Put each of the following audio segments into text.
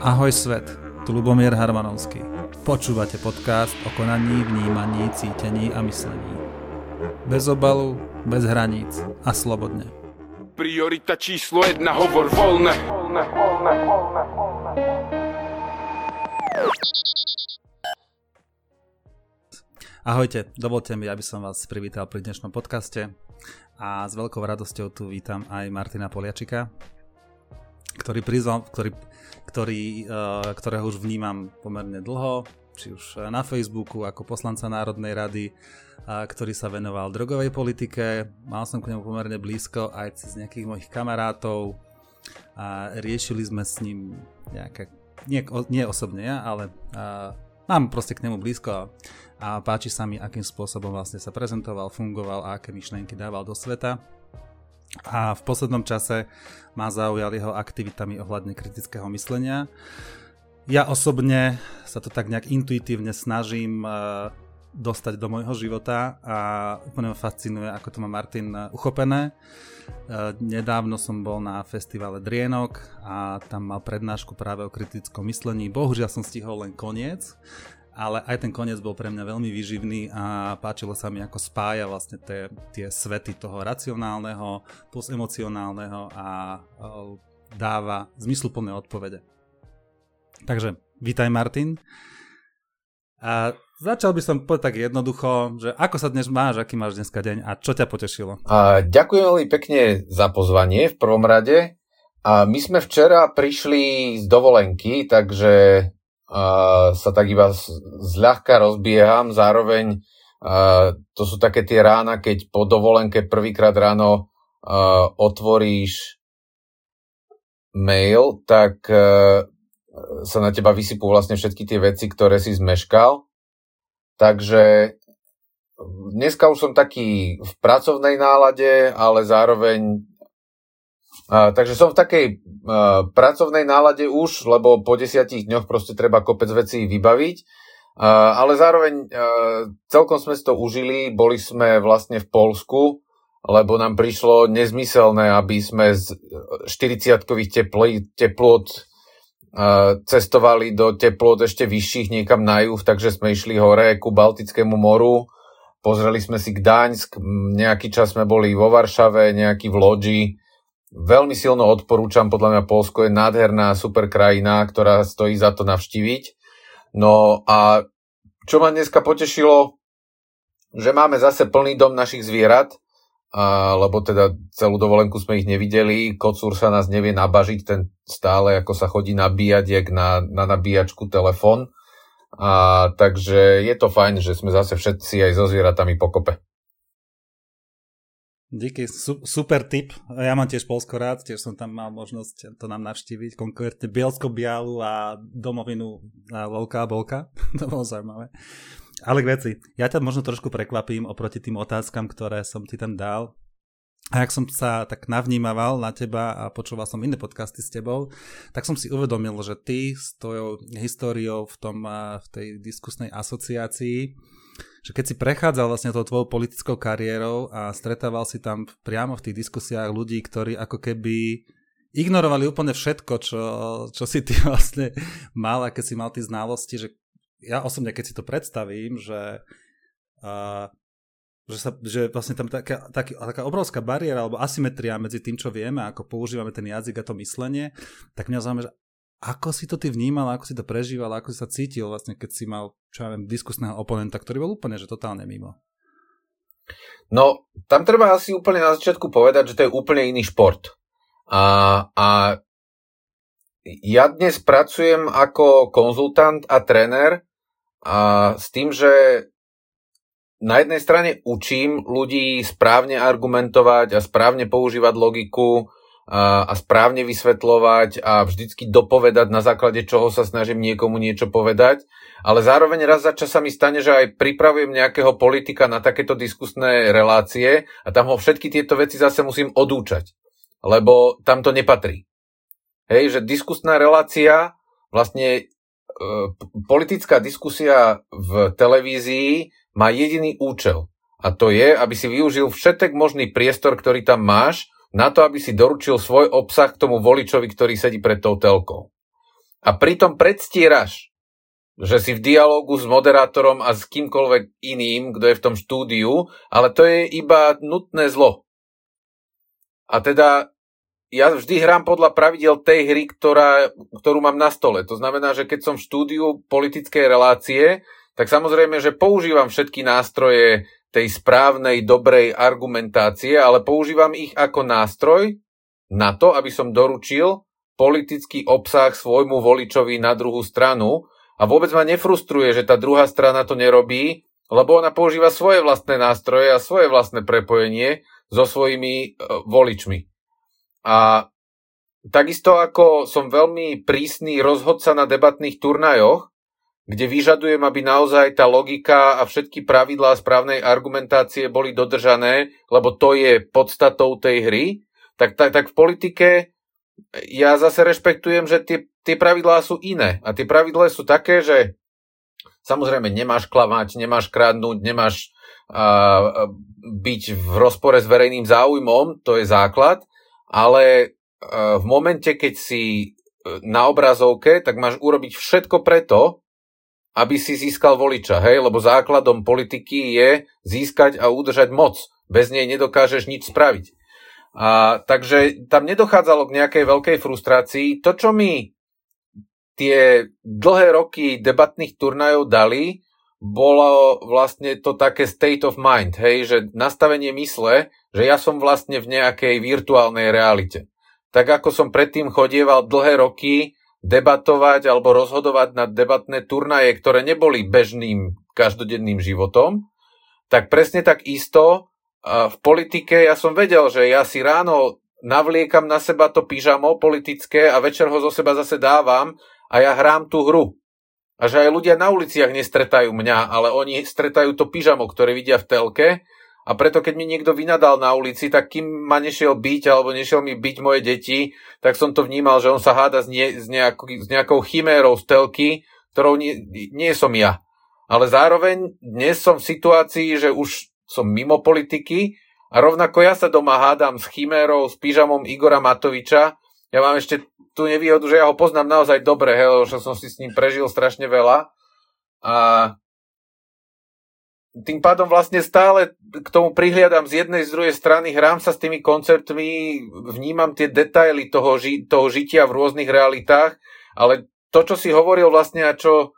Ahoj svet, tu Lubomír Harmanovský. Počúvate podcast o konaní, vnímaní, cítení a myslení. Bez obalu, bez hraníc a slobodne. Priorita číslo jedna, hovor voľne. Ahojte, dovolte mi, aby som vás privítal pri dnešnom podcaste a s veľkou radosťou tu vítam aj Martina Poliačika, ktorý prizval, ktorý ktorý, uh, ktorého už vnímam pomerne dlho, či už na Facebooku ako poslanca Národnej rady, ktorý sa venoval drogovej politike. Mal som k nemu pomerne blízko aj cez nejakých mojich kamarátov a riešili sme s ním nejaké, nie, nie osobne ja, ale mám proste k nemu blízko a, páči sa mi, akým spôsobom vlastne sa prezentoval, fungoval a aké myšlienky dával do sveta a v poslednom čase ma zaujal jeho aktivitami ohľadne kritického myslenia. Ja osobne sa to tak nejak intuitívne snažím e, dostať do môjho života a úplne ma fascinuje, ako to má Martin e, uchopené. E, nedávno som bol na festivale Drienok a tam mal prednášku práve o kritickom myslení. Bohužiaľ som stihol len koniec, ale aj ten koniec bol pre mňa veľmi výživný a páčilo sa mi, ako spája vlastne tie, tie svety toho racionálneho plus emocionálneho a dáva zmysluplné odpovede. Takže vítaj Martin. A začal by som povedať tak jednoducho, že ako sa dnes máš, aký máš dneska deň a čo ťa potešilo? A ďakujem veľmi pekne za pozvanie v prvom rade. A my sme včera prišli z dovolenky, takže uh, sa tak iba zľahka rozbieham, zároveň uh, to sú také tie rána, keď po dovolenke prvýkrát ráno uh, otvoríš mail, tak sa na teba vysypú vlastne všetky tie veci, ktoré si zmeškal. Takže dneska už som taký v pracovnej nálade, ale zároveň Uh, takže som v takej uh, pracovnej nálade už, lebo po desiatich dňoch proste treba kopec vecí vybaviť. Uh, ale zároveň uh, celkom sme si to užili, boli sme vlastne v Polsku, lebo nám prišlo nezmyselné, aby sme z 40-kových teplot cestovali do teplot ešte vyšších niekam na juh, takže sme išli hore ku Baltickému moru, pozreli sme si Gdaňsk, nejaký čas sme boli vo Varšave, nejaký v Lodži, Veľmi silno odporúčam, podľa mňa Polsko je nádherná, super krajina, ktorá stojí za to navštíviť. No a čo ma dneska potešilo, že máme zase plný dom našich zvierat, a, lebo teda celú dovolenku sme ich nevideli, kocúr sa nás nevie nabažiť, ten stále ako sa chodí nabíjať, jak na, na nabíjačku telefon. A, takže je to fajn, že sme zase všetci aj so zvieratami pokope. Díky, su, super tip. Ja mám tiež Polsko rád, tiež som tam mal možnosť to nám navštíviť, konkrétne Bielsko-Bialu a domovinu a Lolka a Bolka. to bolo zaujímavé. Ale k veci, ja ťa možno trošku prekvapím oproti tým otázkam, ktoré som ti tam dal. A ak som sa tak navnímaval na teba a počúval som iné podcasty s tebou, tak som si uvedomil, že ty s tvojou históriou v, tom, v tej diskusnej asociácii že keď si prechádzal vlastne tou tvojou politickou kariérou a stretával si tam priamo v tých diskusiách ľudí, ktorí ako keby ignorovali úplne všetko, čo, čo si ty vlastne mal, aké si mal tie znalosti, že ja osobne, keď si to predstavím, že, uh, že, sa, že vlastne tam taká, taký, taká obrovská bariéra alebo asymetria medzi tým, čo vieme, ako používame ten jazyk a to myslenie, tak mňa zaujíma, že ako si to ty vnímal, ako si to prežíval, ako si sa cítil vlastne, keď si mal, čo ja viem, diskusného oponenta, ktorý bol úplne, že totálne mimo? No, tam treba asi úplne na začiatku povedať, že to je úplne iný šport. A, a ja dnes pracujem ako konzultant a tréner a s tým, že na jednej strane učím ľudí správne argumentovať a správne používať logiku, a, a správne vysvetľovať a vždycky dopovedať, na základe čoho sa snažím niekomu niečo povedať. Ale zároveň raz za čas sa mi stane, že aj pripravujem nejakého politika na takéto diskusné relácie a tam ho všetky tieto veci zase musím odúčať, lebo tam to nepatrí. Hej, že diskusná relácia, vlastne politická diskusia v televízii má jediný účel. A to je, aby si využil všetek možný priestor, ktorý tam máš, na to, aby si doručil svoj obsah k tomu voličovi, ktorý sedí pred tou telkou. A pritom predstieraš, že si v dialogu s moderátorom a s kýmkoľvek iným, kto je v tom štúdiu, ale to je iba nutné zlo. A teda ja vždy hrám podľa pravidel tej hry, ktorá, ktorú mám na stole. To znamená, že keď som v štúdiu politickej relácie, tak samozrejme, že používam všetky nástroje tej správnej, dobrej argumentácie, ale používam ich ako nástroj na to, aby som doručil politický obsah svojmu voličovi na druhú stranu a vôbec ma nefrustruje, že tá druhá strana to nerobí, lebo ona používa svoje vlastné nástroje a svoje vlastné prepojenie so svojimi e, voličmi. A takisto ako som veľmi prísny rozhodca na debatných turnajoch, kde vyžadujem, aby naozaj tá logika a všetky pravidlá správnej argumentácie boli dodržané, lebo to je podstatou tej hry, tak, tak, tak v politike ja zase rešpektujem, že tie, tie pravidlá sú iné. A tie pravidlá sú také, že samozrejme nemáš klamať, nemáš kradnúť, nemáš uh, byť v rozpore s verejným záujmom, to je základ, ale e, v momente, keď si e, na obrazovke, tak máš urobiť všetko preto, aby si získal voliča, hej? Lebo základom politiky je získať a udržať moc. Bez nej nedokážeš nič spraviť. A, takže tam nedochádzalo k nejakej veľkej frustrácii. To, čo mi tie dlhé roky debatných turnajov dali, bolo vlastne to také state of mind, hej, že nastavenie mysle, že ja som vlastne v nejakej virtuálnej realite. Tak ako som predtým chodieval dlhé roky debatovať alebo rozhodovať na debatné turnaje, ktoré neboli bežným každodenným životom, tak presne tak isto v politike ja som vedel, že ja si ráno navliekam na seba to pyžamo politické a večer ho zo seba zase dávam a ja hrám tú hru. A že aj ľudia na uliciach nestretajú mňa, ale oni stretajú to pyžamo, ktoré vidia v telke. A preto, keď mi niekto vynadal na ulici, tak kým ma nešiel byť, alebo nešiel mi byť moje deti, tak som to vnímal, že on sa háda s, nie, s, nejakou, s nejakou chimérou z telky, ktorou nie, nie som ja. Ale zároveň dnes som v situácii, že už som mimo politiky a rovnako ja sa doma hádam s chimérou, s pyžamom Igora Matoviča. Ja mám ešte tú nevýhodu, že ja ho poznám naozaj dobre, hej, že som si s ním prežil strašne veľa. A tým pádom vlastne stále k tomu prihliadam z jednej, z druhej strany, hrám sa s tými konceptmi, vnímam tie detaily toho, ži- toho žitia v rôznych realitách, ale to, čo si hovoril vlastne a čo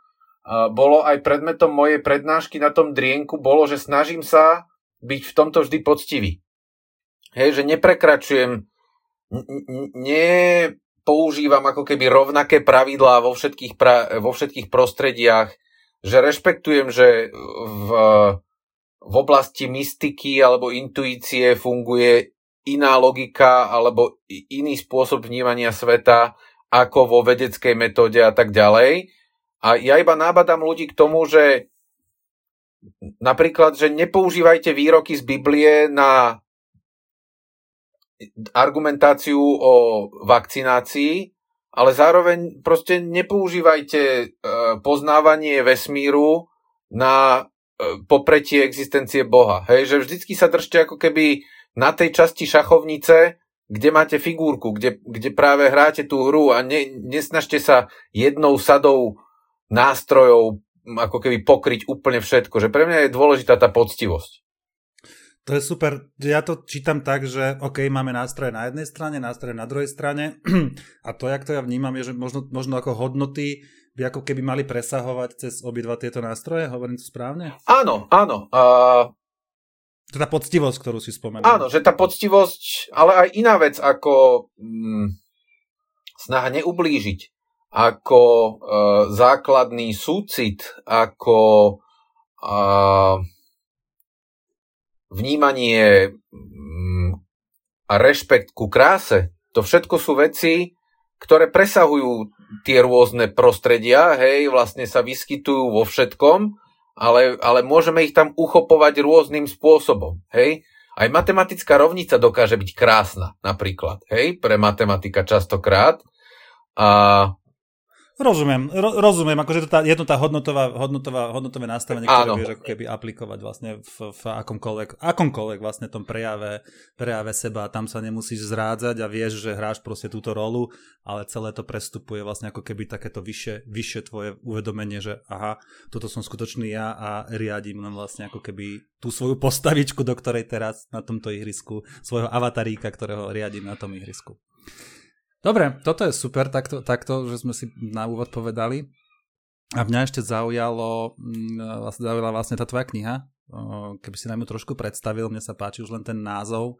bolo aj predmetom mojej prednášky na tom drienku, bolo, že snažím sa byť v tomto vždy poctivý. Hej, že neprekračujem, ne, používam ako keby rovnaké pravidlá vo všetkých, pra, vo všetkých prostrediach, že rešpektujem, že v, v oblasti mystiky alebo intuície funguje iná logika alebo iný spôsob vnímania sveta ako vo vedeckej metóde a tak ďalej. A ja iba nábadám ľudí k tomu, že napríklad, že nepoužívajte výroky z Biblie na argumentáciu o vakcinácii, ale zároveň proste nepoužívajte e, poznávanie vesmíru na e, popretie existencie Boha. Hej, že vždycky sa držte ako keby na tej časti šachovnice, kde máte figurku, kde, kde práve hráte tú hru a ne, nesnažte sa jednou sadou nástrojov ako keby pokryť úplne všetko. Že pre mňa je dôležitá tá poctivosť. To je super. Ja to čítam tak, že OK, máme nástroje na jednej strane, nástroje na druhej strane a to, jak to ja vnímam, je, že možno, možno ako hodnoty by ako keby mali presahovať cez obidva tieto nástroje. Hovorím to správne? Áno, áno. Uh... Tá poctivosť, ktorú si spomenul. Áno, že tá poctivosť, ale aj iná vec ako mm, snaha neublížiť, ako uh, základný súcit, ako uh, vnímanie mm, a rešpekt ku kráse, to všetko sú veci, ktoré presahujú tie rôzne prostredia, hej, vlastne sa vyskytujú vo všetkom, ale, ale môžeme ich tam uchopovať rôznym spôsobom, hej. Aj matematická rovnica dokáže byť krásna, napríklad, hej, pre matematika častokrát. A Rozumiem, ro, rozumiem, akože to tá, je to tá hodnotová, hodnotová, hodnotové nastavenie, ktoré Áno. vieš ako keby aplikovať vlastne v, v akomkoľvek, akomkoľvek vlastne tom prejave, prejave seba, tam sa nemusíš zrádzať a vieš, že hráš proste túto rolu, ale celé to prestupuje vlastne ako keby takéto vyššie, vyššie tvoje uvedomenie, že aha, toto som skutočný ja a riadím len vlastne ako keby tú svoju postavičku, do ktorej teraz na tomto ihrisku, svojho avataríka, ktorého riadím na tom ihrisku. Dobre, toto je super, takto, takto, že sme si na úvod povedali. A mňa ešte zaujalo, mm, zaujala vlastne tá tvoja kniha, keby si nám ju trošku predstavil, mne sa páči už len ten názov,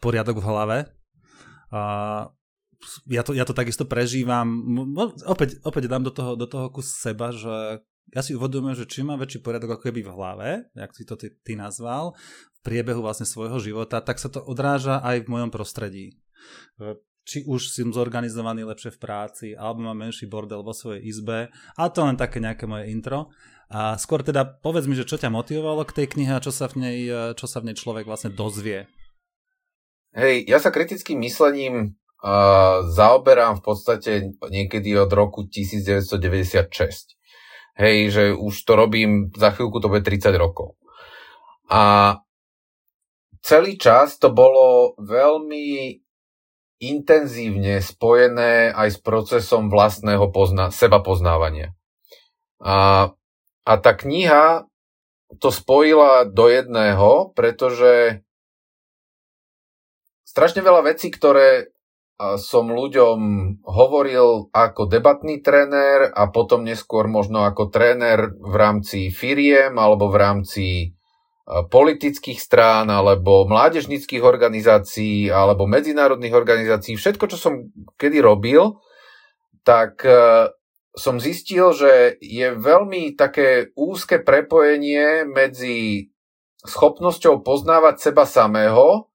Poriadok v hlave. Ja to, ja to takisto prežívam, opäť, opäť dám do toho, do toho kus seba, že ja si uvedomujem, že čím mám väčší poriadok ako keby v hlave, jak si to ty, ty nazval, v priebehu vlastne svojho života, tak sa to odráža aj v mojom prostredí či už som zorganizovaný lepšie v práci, alebo mám menší bordel vo svojej izbe. A to len také nejaké moje intro. A skôr teda povedz mi, že čo ťa motivovalo k tej knihe a čo sa v nej, čo sa v nej človek vlastne dozvie. Hej, ja sa kritickým myslením uh, zaoberám v podstate niekedy od roku 1996. Hej, že už to robím, za chvíľku to bude 30 rokov. A celý čas to bolo veľmi intenzívne spojené aj s procesom vlastného pozna- seba poznávania. A, a tá kniha to spojila do jedného, pretože strašne veľa vecí, ktoré som ľuďom hovoril ako debatný tréner a potom neskôr možno ako tréner v rámci firiem alebo v rámci politických strán alebo mládežnických organizácií alebo medzinárodných organizácií, všetko, čo som kedy robil, tak e, som zistil, že je veľmi také úzke prepojenie medzi schopnosťou poznávať seba samého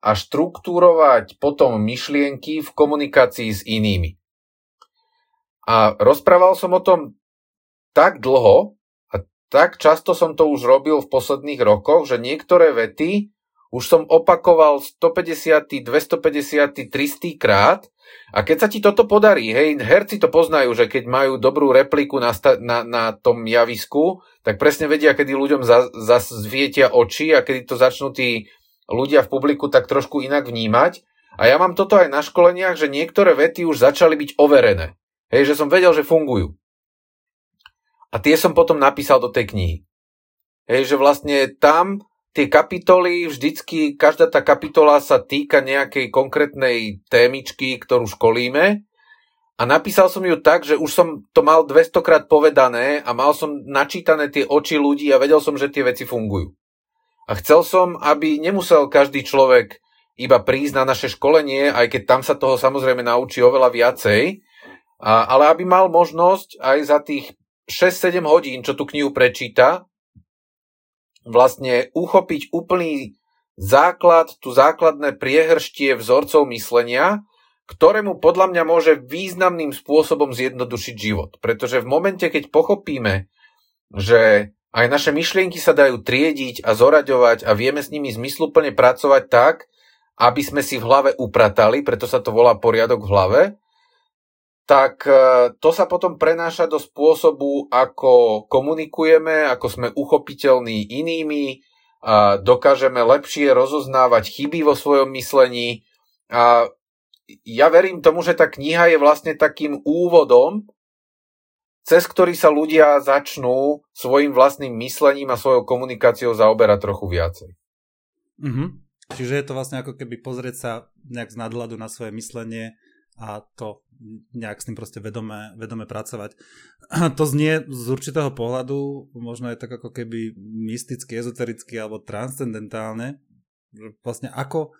a štruktúrovať potom myšlienky v komunikácii s inými. A rozprával som o tom tak dlho, tak často som to už robil v posledných rokoch, že niektoré vety už som opakoval 150., 250., 300 krát a keď sa ti toto podarí, hej, herci to poznajú, že keď majú dobrú repliku na, sta- na, na tom javisku, tak presne vedia, kedy ľuďom za oči a kedy to začnú tí ľudia v publiku tak trošku inak vnímať. A ja mám toto aj na školeniach, že niektoré vety už začali byť overené. Hej, že som vedel, že fungujú. A tie som potom napísal do tej knihy. Hej, že vlastne tam tie kapitoly, vždycky každá tá kapitola sa týka nejakej konkrétnej témičky, ktorú školíme. A napísal som ju tak, že už som to mal 200 krát povedané a mal som načítané tie oči ľudí a vedel som, že tie veci fungujú. A chcel som, aby nemusel každý človek iba prísť na naše školenie, aj keď tam sa toho samozrejme naučí oveľa viacej, a, ale aby mal možnosť aj za tých 6-7 hodín, čo tú knihu prečíta, vlastne uchopiť úplný základ, tu základné priehrštie vzorcov myslenia, ktorému podľa mňa môže významným spôsobom zjednodušiť život. Pretože v momente, keď pochopíme, že aj naše myšlienky sa dajú triediť a zoraďovať a vieme s nimi zmysluplne pracovať tak, aby sme si v hlave upratali, preto sa to volá poriadok v hlave, tak e, to sa potom prenáša do spôsobu, ako komunikujeme, ako sme uchopiteľní inými, a dokážeme lepšie rozoznávať chyby vo svojom myslení. A ja verím tomu, že tá kniha je vlastne takým úvodom, cez ktorý sa ľudia začnú svojim vlastným myslením a svojou komunikáciou zaoberať trochu viacej. Mm-hmm. Čiže je to vlastne ako keby pozrieť sa nejak z nadhľadu na svoje myslenie a to nejak s tým proste vedome, vedome pracovať. To znie z určitého pohľadu, možno je tak ako keby mysticky, ezotericky alebo transcendentálne, vlastne ako,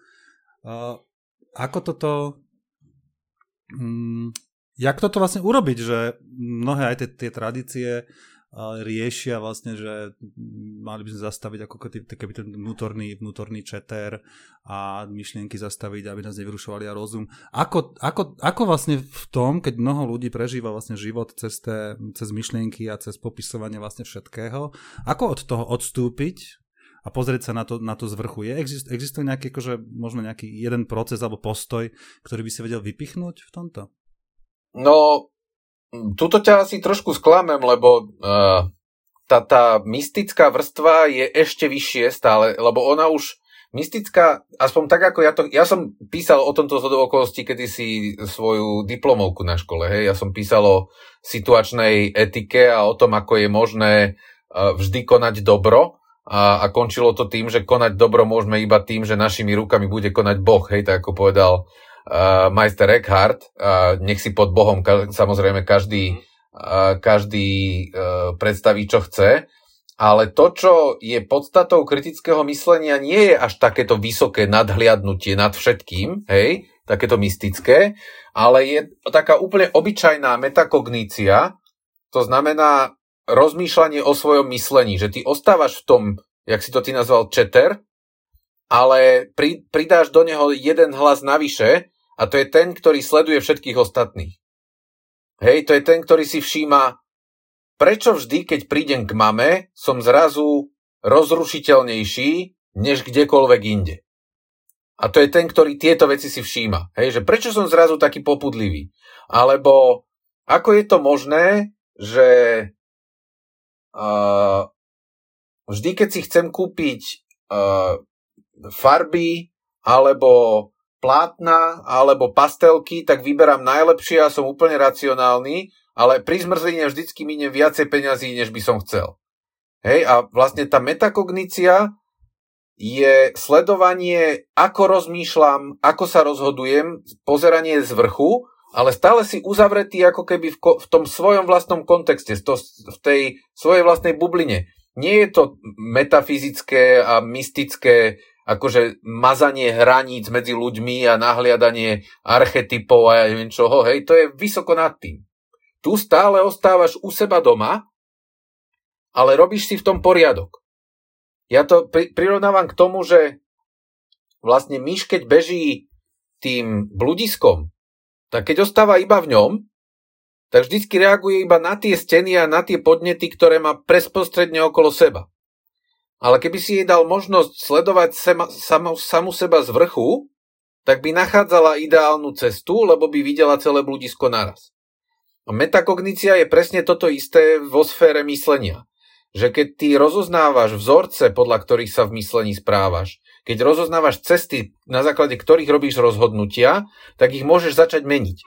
uh, ako toto um, jak toto vlastne urobiť, že mnohé aj tie, tie tradície riešia vlastne, že mali by sme zastaviť ako keby ten vnútorný, vnútorný četer a myšlienky zastaviť, aby nás nevyrušovali a rozum. Ako, ako, ako vlastne v tom, keď mnoho ľudí prežíva vlastne život cez, té, cez myšlienky a cez popisovanie vlastne všetkého, ako od toho odstúpiť a pozrieť sa na to, na to z vrchu. Je, exist, existuje nejaký, akože, možno nejaký jeden proces alebo postoj, ktorý by si vedel vypichnúť v tomto? No, tuto ťa asi trošku sklamem, lebo uh, tá, tá mystická vrstva je ešte vyššie stále, lebo ona už mystická, aspoň tak ako ja to, ja som písal o tomto zhodou okolností kedysi svoju diplomovku na škole, hej, ja som písal o situačnej etike a o tom, ako je možné uh, vždy konať dobro a, a končilo to tým, že konať dobro môžeme iba tým, že našimi rukami bude konať Boh, hej, tak ako povedal uh, majster Eckhart, uh, nech si pod Bohom ka- samozrejme každý každý e, predstaví, čo chce, ale to, čo je podstatou kritického myslenia, nie je až takéto vysoké nadhliadnutie nad všetkým, hej, takéto mystické, ale je taká úplne obyčajná metakognícia, to znamená rozmýšľanie o svojom myslení, že ty ostávaš v tom, jak si to ty nazval, četer, ale pri, pridáš do neho jeden hlas navyše a to je ten, ktorý sleduje všetkých ostatných. Hej, to je ten, ktorý si všíma, prečo vždy, keď prídem k mame, som zrazu rozrušiteľnejší, než kdekoľvek inde. A to je ten, ktorý tieto veci si všíma. Hej, že prečo som zrazu taký popudlivý? Alebo ako je to možné, že uh, vždy, keď si chcem kúpiť uh, farby alebo plátna alebo pastelky, tak vyberám najlepšie a som úplne racionálny, ale pri zmrzline vždycky miniem viacej peňazí, než by som chcel. Hej, a vlastne tá metakognícia je sledovanie, ako rozmýšľam, ako sa rozhodujem, pozeranie z vrchu, ale stále si uzavretý ako keby v, ko- v tom svojom vlastnom kontexte, v tej svojej vlastnej bubline. Nie je to metafyzické a mystické akože mazanie hraníc medzi ľuďmi a nahliadanie archetypov a ja neviem čoho, hej, to je vysoko nad tým. Tu stále ostávaš u seba doma, ale robíš si v tom poriadok. Ja to pri, prirovnávam k tomu, že vlastne myš, keď beží tým bludiskom, tak keď ostáva iba v ňom, tak vždycky reaguje iba na tie steny a na tie podnety, ktoré má presprostredne okolo seba. Ale keby si jej dal možnosť sledovať sema, samo, samu seba z vrchu, tak by nachádzala ideálnu cestu, lebo by videla celé bludisko naraz. A metakognícia je presne toto isté vo sfére myslenia. Že keď ty rozoznávaš vzorce, podľa ktorých sa v myslení správaš, keď rozoznávaš cesty, na základe ktorých robíš rozhodnutia, tak ich môžeš začať meniť.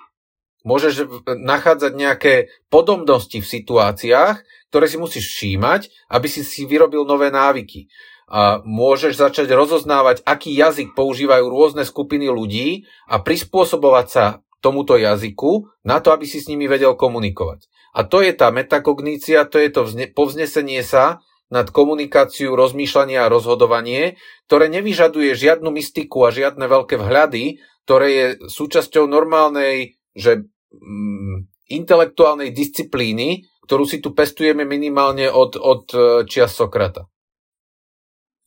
Môžeš nachádzať nejaké podobnosti v situáciách, ktoré si musíš všímať, aby si si vyrobil nové návyky. A môžeš začať rozoznávať, aký jazyk používajú rôzne skupiny ľudí a prispôsobovať sa tomuto jazyku na to, aby si s nimi vedel komunikovať. A to je tá metakognícia, to je to vzne, povznesenie sa nad komunikáciu, rozmýšľanie a rozhodovanie, ktoré nevyžaduje žiadnu mystiku a žiadne veľké vhľady, ktoré je súčasťou normálnej, že mm, intelektuálnej disciplíny, ktorú si tu pestujeme minimálne od, od e, čias Sokrata.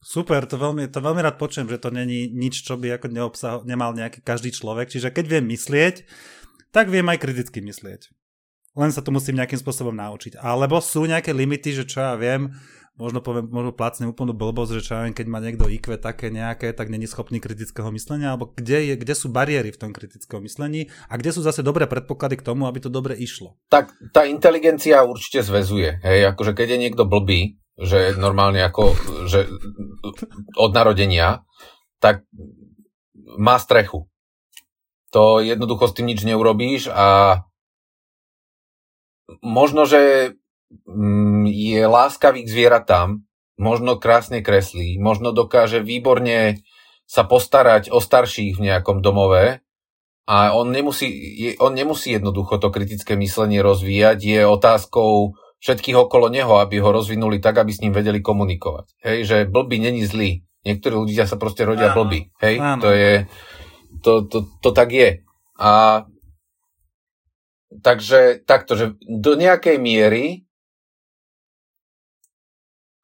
Super, to veľmi, to veľmi rád počujem, že to není nič, čo by ako neobsah, nemal nejaký každý človek. Čiže keď viem myslieť, tak viem aj kriticky myslieť. Len sa to musím nejakým spôsobom naučiť. Alebo sú nejaké limity, že čo ja viem, možno poviem, možno plácne úplnú blbosť, že čo ja viem, keď má niekto IQ také nejaké, tak není schopný kritického myslenia, alebo kde, je, kde sú bariéry v tom kritickom myslení a kde sú zase dobré predpoklady k tomu, aby to dobre išlo. Tak tá inteligencia určite zväzuje. Hej, akože keď je niekto blbý, že normálne ako, že od narodenia, tak má strechu. To jednoducho s tým nič neurobíš a možno, že je láskavý k zvieratám, možno krásne kreslí, možno dokáže výborne sa postarať o starších v nejakom domove a on nemusí, on nemusí jednoducho to kritické myslenie rozvíjať, je otázkou všetkých okolo neho, aby ho rozvinuli tak, aby s ním vedeli komunikovať. Hej, že blbý není zlý. Niektorí ľudia sa proste rodia blbí. Hej, áno. to je, to, to, to tak je. A takže takto, že do nejakej miery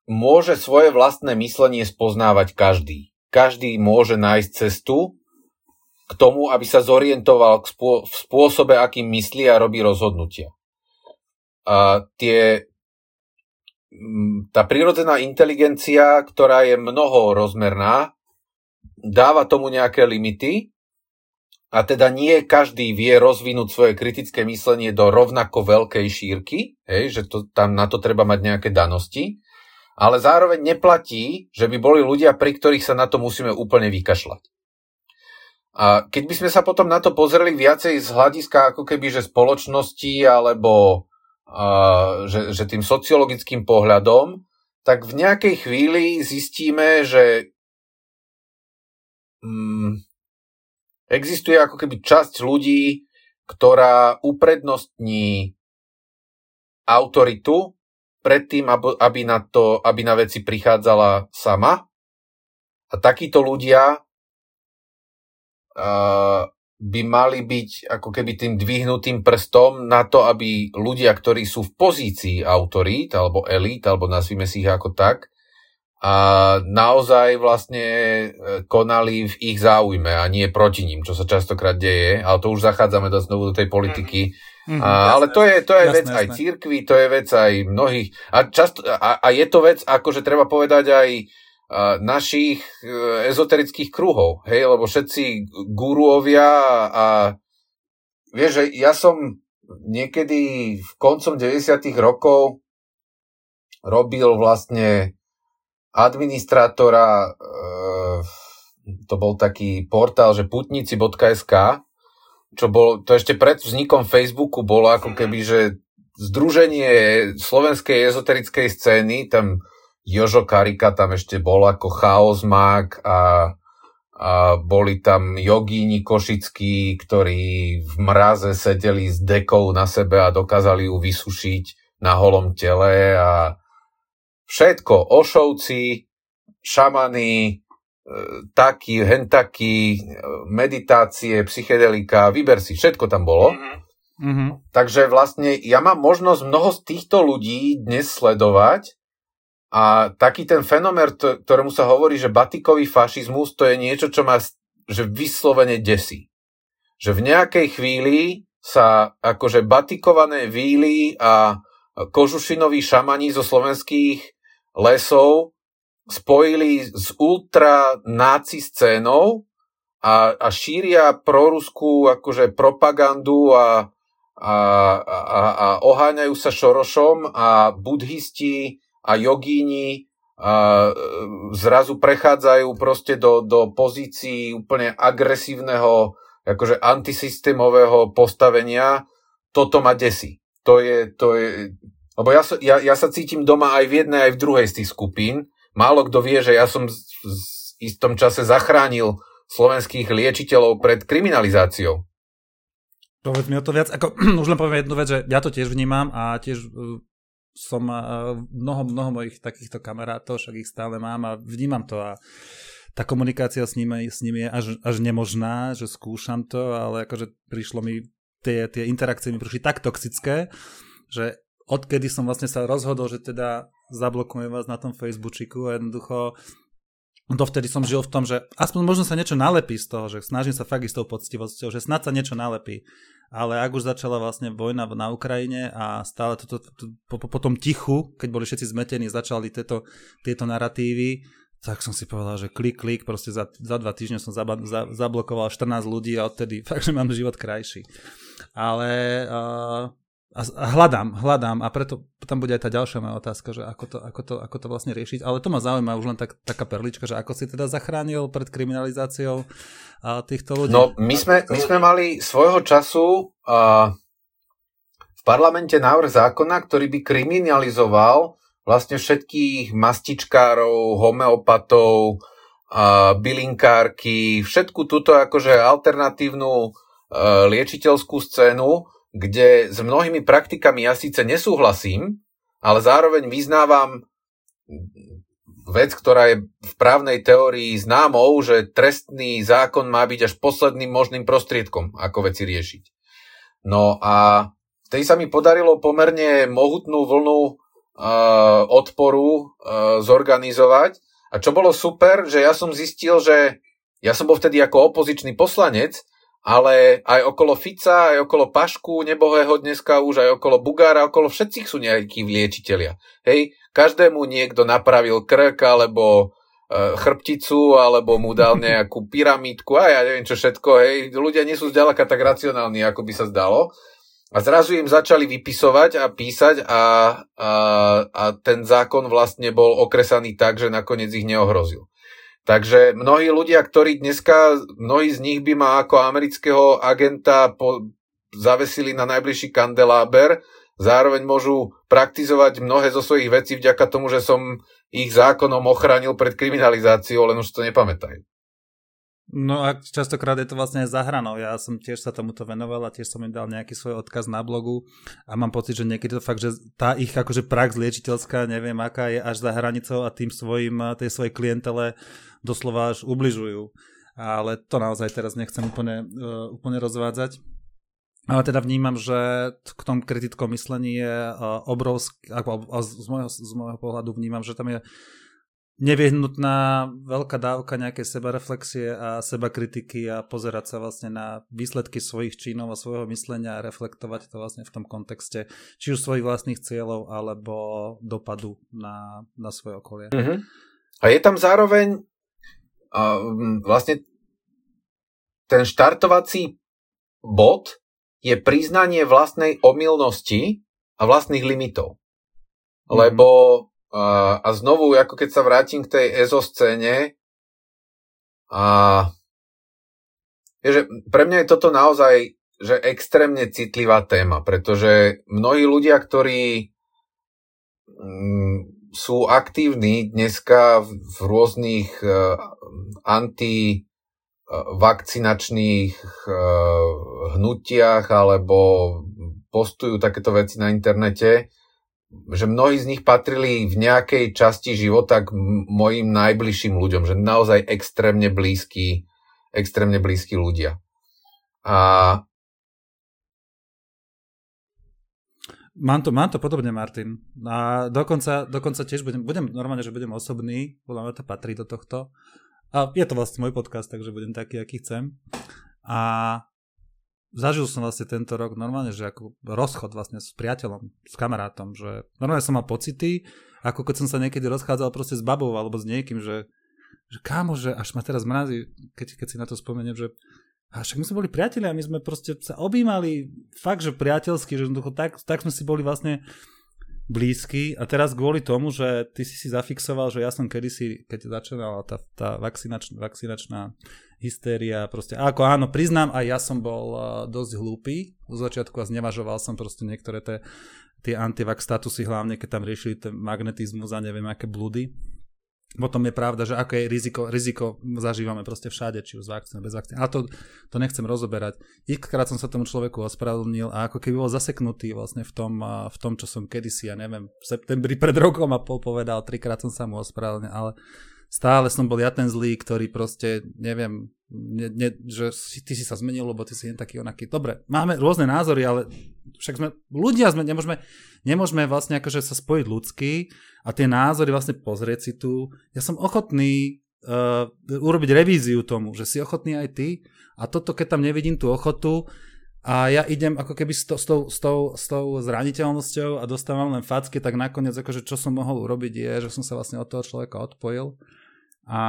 môže svoje vlastné myslenie spoznávať každý. Každý môže nájsť cestu k tomu, aby sa zorientoval k spô- v spôsobe, akým myslí a robí rozhodnutia. A tie, tá prirodzená inteligencia, ktorá je mnoho rozmerná, dáva tomu nejaké limity a teda nie každý vie rozvinúť svoje kritické myslenie do rovnako veľkej šírky, hej, že to, tam na to treba mať nejaké danosti, ale zároveň neplatí, že by boli ľudia, pri ktorých sa na to musíme úplne vykašľať. A keď by sme sa potom na to pozreli viacej z hľadiska ako keby, že spoločnosti alebo a, že, že tým sociologickým pohľadom, tak v nejakej chvíli zistíme, že mm, existuje ako keby časť ľudí, ktorá uprednostní autoritu predtým, aby na, to, aby na veci prichádzala sama. A takíto ľudia by mali byť ako keby tým dvihnutým prstom na to, aby ľudia, ktorí sú v pozícii autorít alebo elít, alebo nazvime si ich ako tak, a naozaj vlastne e, konali v ich záujme a nie proti ním, čo sa častokrát deje, ale to už zachádzame do, znovu do tej politiky. Mm-hmm, a, jasné, ale to je, to je jasné, vec jasné. aj církvy, to je vec aj mnohých. A, často, a, a je to vec, akože treba povedať aj našich e, ezoterických kruhov, hej, lebo všetci guruovia a vieš, že ja som niekedy v koncom 90 rokov robil vlastne administrátora, e, to bol taký portál, že putnici.sk, čo bol, to ešte pred vznikom Facebooku bolo ako keby, že združenie slovenskej ezoterickej scény, tam Jožo Karika tam ešte bol ako chaosmák a, a boli tam jogíni košickí, ktorí v mraze sedeli s dekou na sebe a dokázali ju vysušiť na holom tele a všetko, ošovci, šamany, taký, hentaký, meditácie, psychedelika, vyber si, všetko tam bolo. Mm-hmm. Takže vlastne ja mám možnosť mnoho z týchto ľudí dnes sledovať a taký ten fenomén, ktorému sa hovorí, že batikový fašizmus, to je niečo, čo má že vyslovene desí. Že v nejakej chvíli sa akože batikované víly a kožušinoví šamani zo slovenských lesov spojili s ultra náci scénou a, a šíria proruskú akože propagandu a, a, a, a oháňajú sa Šorošom a budhisti a jogíni a zrazu prechádzajú proste do, do pozícií úplne agresívneho, akože antisystémového postavenia, toto ma desí. To je, to je, lebo ja, ja, ja sa cítim doma aj v jednej, aj v druhej z tých skupín. Málo kto vie, že ja som v istom čase zachránil slovenských liečiteľov pred kriminalizáciou. Povedz mi o to viac. Ako, už len poviem jednu vec, že ja to tiež vnímam a tiež som mnoho, mnoho mojich takýchto kamarátov, však ich stále mám a vnímam to a tá komunikácia s nimi, s nimi je až, až nemožná, že skúšam to, ale akože prišlo mi, tie, tie interakcie mi prišli tak toxické, že odkedy som vlastne sa rozhodol, že teda zablokujem vás na tom Facebooku a jednoducho dovtedy som žil v tom, že aspoň možno sa niečo nalepí z toho, že snažím sa fakt istou poctivosťou, že snad sa niečo nalepí ale ak už začala vlastne vojna na Ukrajine a stále toto, to, to, po, po tom tichu, keď boli všetci zmetení, začali tieto, tieto narratívy, tak som si povedal, že klik, klik, proste za, za dva týždne som zaba, za, zablokoval 14 ľudí a odtedy fakt, že mám život krajší. Ale uh, a, hľadám, hľadám a preto tam bude aj tá ďalšia moja otázka, že ako to, ako to, ako to vlastne riešiť. Ale to ma zaujíma už len tak, taká perlička, že ako si teda zachránil pred kriminalizáciou a týchto ľudí. No, my sme, my sme mali svojho času uh, v parlamente návrh zákona, ktorý by kriminalizoval vlastne všetkých mastičkárov, homeopatov, uh, bylinkárky, všetku túto akože alternatívnu uh, liečiteľskú scénu, kde s mnohými praktikami ja síce nesúhlasím, ale zároveň vyznávam vec, ktorá je v právnej teórii známou, že trestný zákon má byť až posledným možným prostriedkom, ako veci riešiť. No a vtedy sa mi podarilo pomerne mohutnú vlnu uh, odporu uh, zorganizovať. A čo bolo super, že ja som zistil, že ja som bol vtedy ako opozičný poslanec ale aj okolo Fica, aj okolo Pašku nebohého dneska už, aj okolo Bugára, okolo všetkých sú nejakí liečiteľia. Hej, každému niekto napravil krk, alebo, chrbticu, alebo mu dal nejakú pyramídku a ja neviem čo všetko, hej, ľudia nie sú zďaleka tak racionálni, ako by sa zdalo. A zrazu im začali vypisovať a písať a, a, a ten zákon vlastne bol okresaný tak, že nakoniec ich neohrozil. Takže mnohí ľudia, ktorí dneska, mnohí z nich by ma ako amerického agenta po, zavesili na najbližší kandeláber, zároveň môžu praktizovať mnohé zo svojich vecí vďaka tomu, že som ich zákonom ochránil pred kriminalizáciou, len už to nepamätajú. No a častokrát je to vlastne aj za. Ja som tiež sa tomuto venoval a tiež som im dal nejaký svoj odkaz na blogu a mám pocit, že niekedy to fakt, že tá ich akože prax liečiteľská, neviem aká je až za hranicou a tým svojim, tej svojej klientele doslova až ubližujú. Ale to naozaj teraz nechcem úplne, uh, úplne rozvádzať. Ale teda vnímam, že k tom kritickom myslení je uh, obrovský, ako z môjho, z môjho pohľadu vnímam, že tam je nevyhnutná veľká dávka nejakej sebareflexie a seba kritiky a pozerať sa vlastne na výsledky svojich činov a svojho myslenia a reflektovať to vlastne v tom kontexte či už svojich vlastných cieľov alebo dopadu na, na svoje okolie. Uh-huh. A je tam zároveň uh, vlastne ten štartovací bod je priznanie vlastnej omylnosti a vlastných limitov. Uh-huh. Lebo a, a znovu, ako keď sa vrátim k tej EZO scéne, a je, že pre mňa je toto naozaj že extrémne citlivá téma, pretože mnohí ľudia, ktorí mm, sú aktívni dneska v, rôznych uh, antivakcinačných uh, hnutiach alebo postujú takéto veci na internete, že mnohí z nich patrili v nejakej časti života k mojim najbližším ľuďom, že naozaj extrémne blízki, extrémne blízki ľudia. A Mám to, mám to podobne, Martin. A dokonca, dokonca tiež budem, budem normálne, že budem osobný, podľa mňa to patrí do tohto. A je to vlastne môj podcast, takže budem taký, aký chcem. A zažil som vlastne tento rok normálne, že ako rozchod vlastne s priateľom, s kamarátom, že normálne som mal pocity, ako keď som sa niekedy rozchádzal proste s babou alebo s niekým, že, že kámo, že až ma teraz mrazí, keď, keď si na to spomeniem, že a však my sme boli priatelia, my sme proste sa objímali fakt, že priateľsky, že tak, tak sme si boli vlastne blízky a teraz kvôli tomu, že ty si si zafixoval, že ja som kedysi, keď začínala tá, tá vakcinač, vakcinačná hystéria, proste ako áno, priznám, aj ja som bol dosť hlúpy zo začiatku a znevažoval som proste niektoré tie, tie antivax statusy, hlavne keď tam riešili ten magnetizmus a neviem aké blúdy. Potom je pravda, že aké riziko, riziko zažívame proste všade, či už z vakcíny, bez vakcíny. Ale to, to nechcem rozoberať. Xkrát som sa tomu človeku ospravedlnil a ako keby bol zaseknutý vlastne v tom, v tom čo som kedysi, ja neviem, v septembri pred rokom a pol povedal, trikrát som sa mu ospravedlnil, ale stále som bol ja ten zlý, ktorý proste, neviem, ne, ne, že si, ty si sa zmenil, lebo ty si jen taký onaký. Dobre, máme rôzne názory, ale však sme, ľudia sme, nemôžeme, nemôžeme vlastne akože sa spojiť ľudsky a tie názory vlastne pozrieť si tu. Ja som ochotný uh, urobiť revíziu tomu, že si ochotný aj ty a toto, keď tam nevidím tú ochotu, a ja idem ako keby s, to, s, tou, s, tou, s tou zraniteľnosťou a dostávam len facky, tak nakoniec akože čo som mohol urobiť je, že som sa vlastne od toho človeka odpojil. A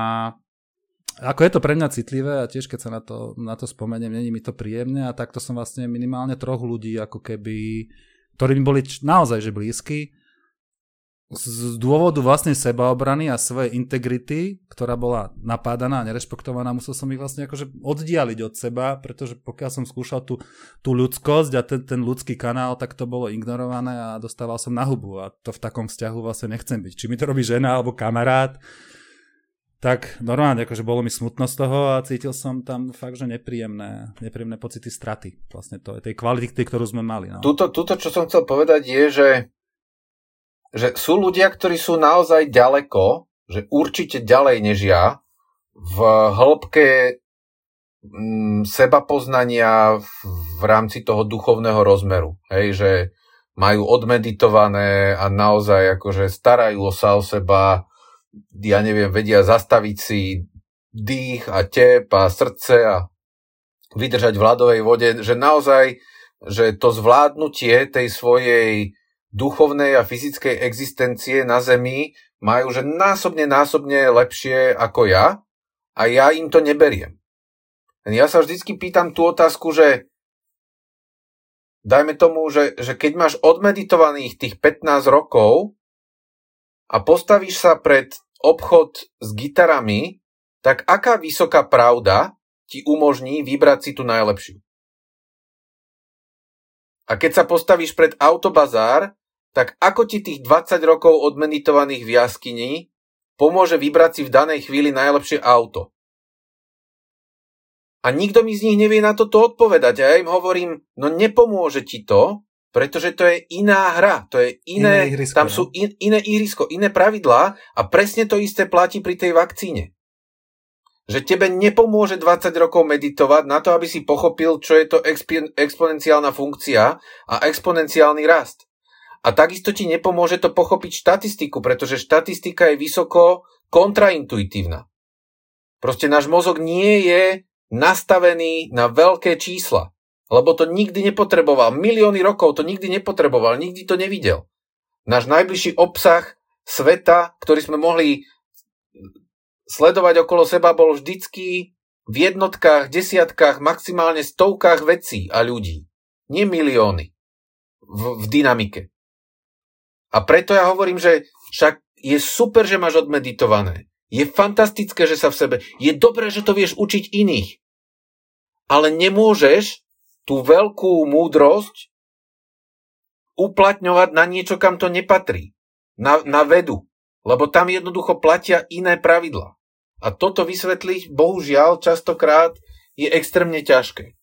ako je to pre mňa citlivé a tiež keď sa na to, na to spomeniem, není mi to príjemné a takto som vlastne minimálne troch ľudí ako keby, ktorí mi boli naozaj že blízky, z dôvodu vlastnej sebaobrany a svojej integrity, ktorá bola napádaná a nerešpektovaná, musel som ich vlastne akože oddialiť od seba, pretože pokiaľ som skúšal tú, tú ľudskosť a ten, ten ľudský kanál, tak to bolo ignorované a dostával som na hubu a to v takom vzťahu vlastne nechcem byť. Či mi to robí žena alebo kamarát, tak normálne, akože bolo mi smutno z toho a cítil som tam fakt, že nepríjemné, nepríjemné pocity straty vlastne to, tej kvality, ktorú sme mali. No. Tuto, tuto, čo som chcel povedať je, že že sú ľudia, ktorí sú naozaj ďaleko, že určite ďalej než ja, v hĺbke mm, seba poznania v, rámci toho duchovného rozmeru. Hej, že majú odmeditované a naozaj akože starajú sa o seba, ja neviem, vedia zastaviť si dých a tep a srdce a vydržať v ľadovej vode, že naozaj, že to zvládnutie tej svojej duchovnej a fyzickej existencie na Zemi majú že násobne, násobne lepšie ako ja a ja im to neberiem. Ja sa vždycky pýtam tú otázku, že dajme tomu, že, že keď máš odmeditovaných tých 15 rokov a postavíš sa pred obchod s gitarami, tak aká vysoká pravda ti umožní vybrať si tú najlepšiu? A keď sa postavíš pred autobazár, tak ako ti tých 20 rokov odmeditovaných v jaskyni pomôže vybrať si v danej chvíli najlepšie auto? A nikto mi z nich nevie na toto odpovedať. A ja im hovorím, no nepomôže ti to, pretože to je iná hra, to je iné, iné ihrisko, tam no? sú in, iné ihrisko, iné pravidlá a presne to isté platí pri tej vakcíne že tebe nepomôže 20 rokov meditovať na to, aby si pochopil, čo je to exp- exponenciálna funkcia a exponenciálny rast. A takisto ti nepomôže to pochopiť štatistiku, pretože štatistika je vysoko kontraintuitívna. Proste náš mozog nie je nastavený na veľké čísla, lebo to nikdy nepotreboval. Milióny rokov to nikdy nepotreboval, nikdy to nevidel. Náš najbližší obsah sveta, ktorý sme mohli sledovať okolo seba bol vždycky v jednotkách, desiatkách, maximálne stovkách vecí a ľudí. Nie milióny v, v dynamike. A preto ja hovorím, že však je super, že máš odmeditované. Je fantastické, že sa v sebe... Je dobré, že to vieš učiť iných. Ale nemôžeš tú veľkú múdrosť uplatňovať na niečo, kam to nepatrí. Na, na vedu. Lebo tam jednoducho platia iné pravidla. A toto vysvetliť, bohužiaľ, častokrát je extrémne ťažké.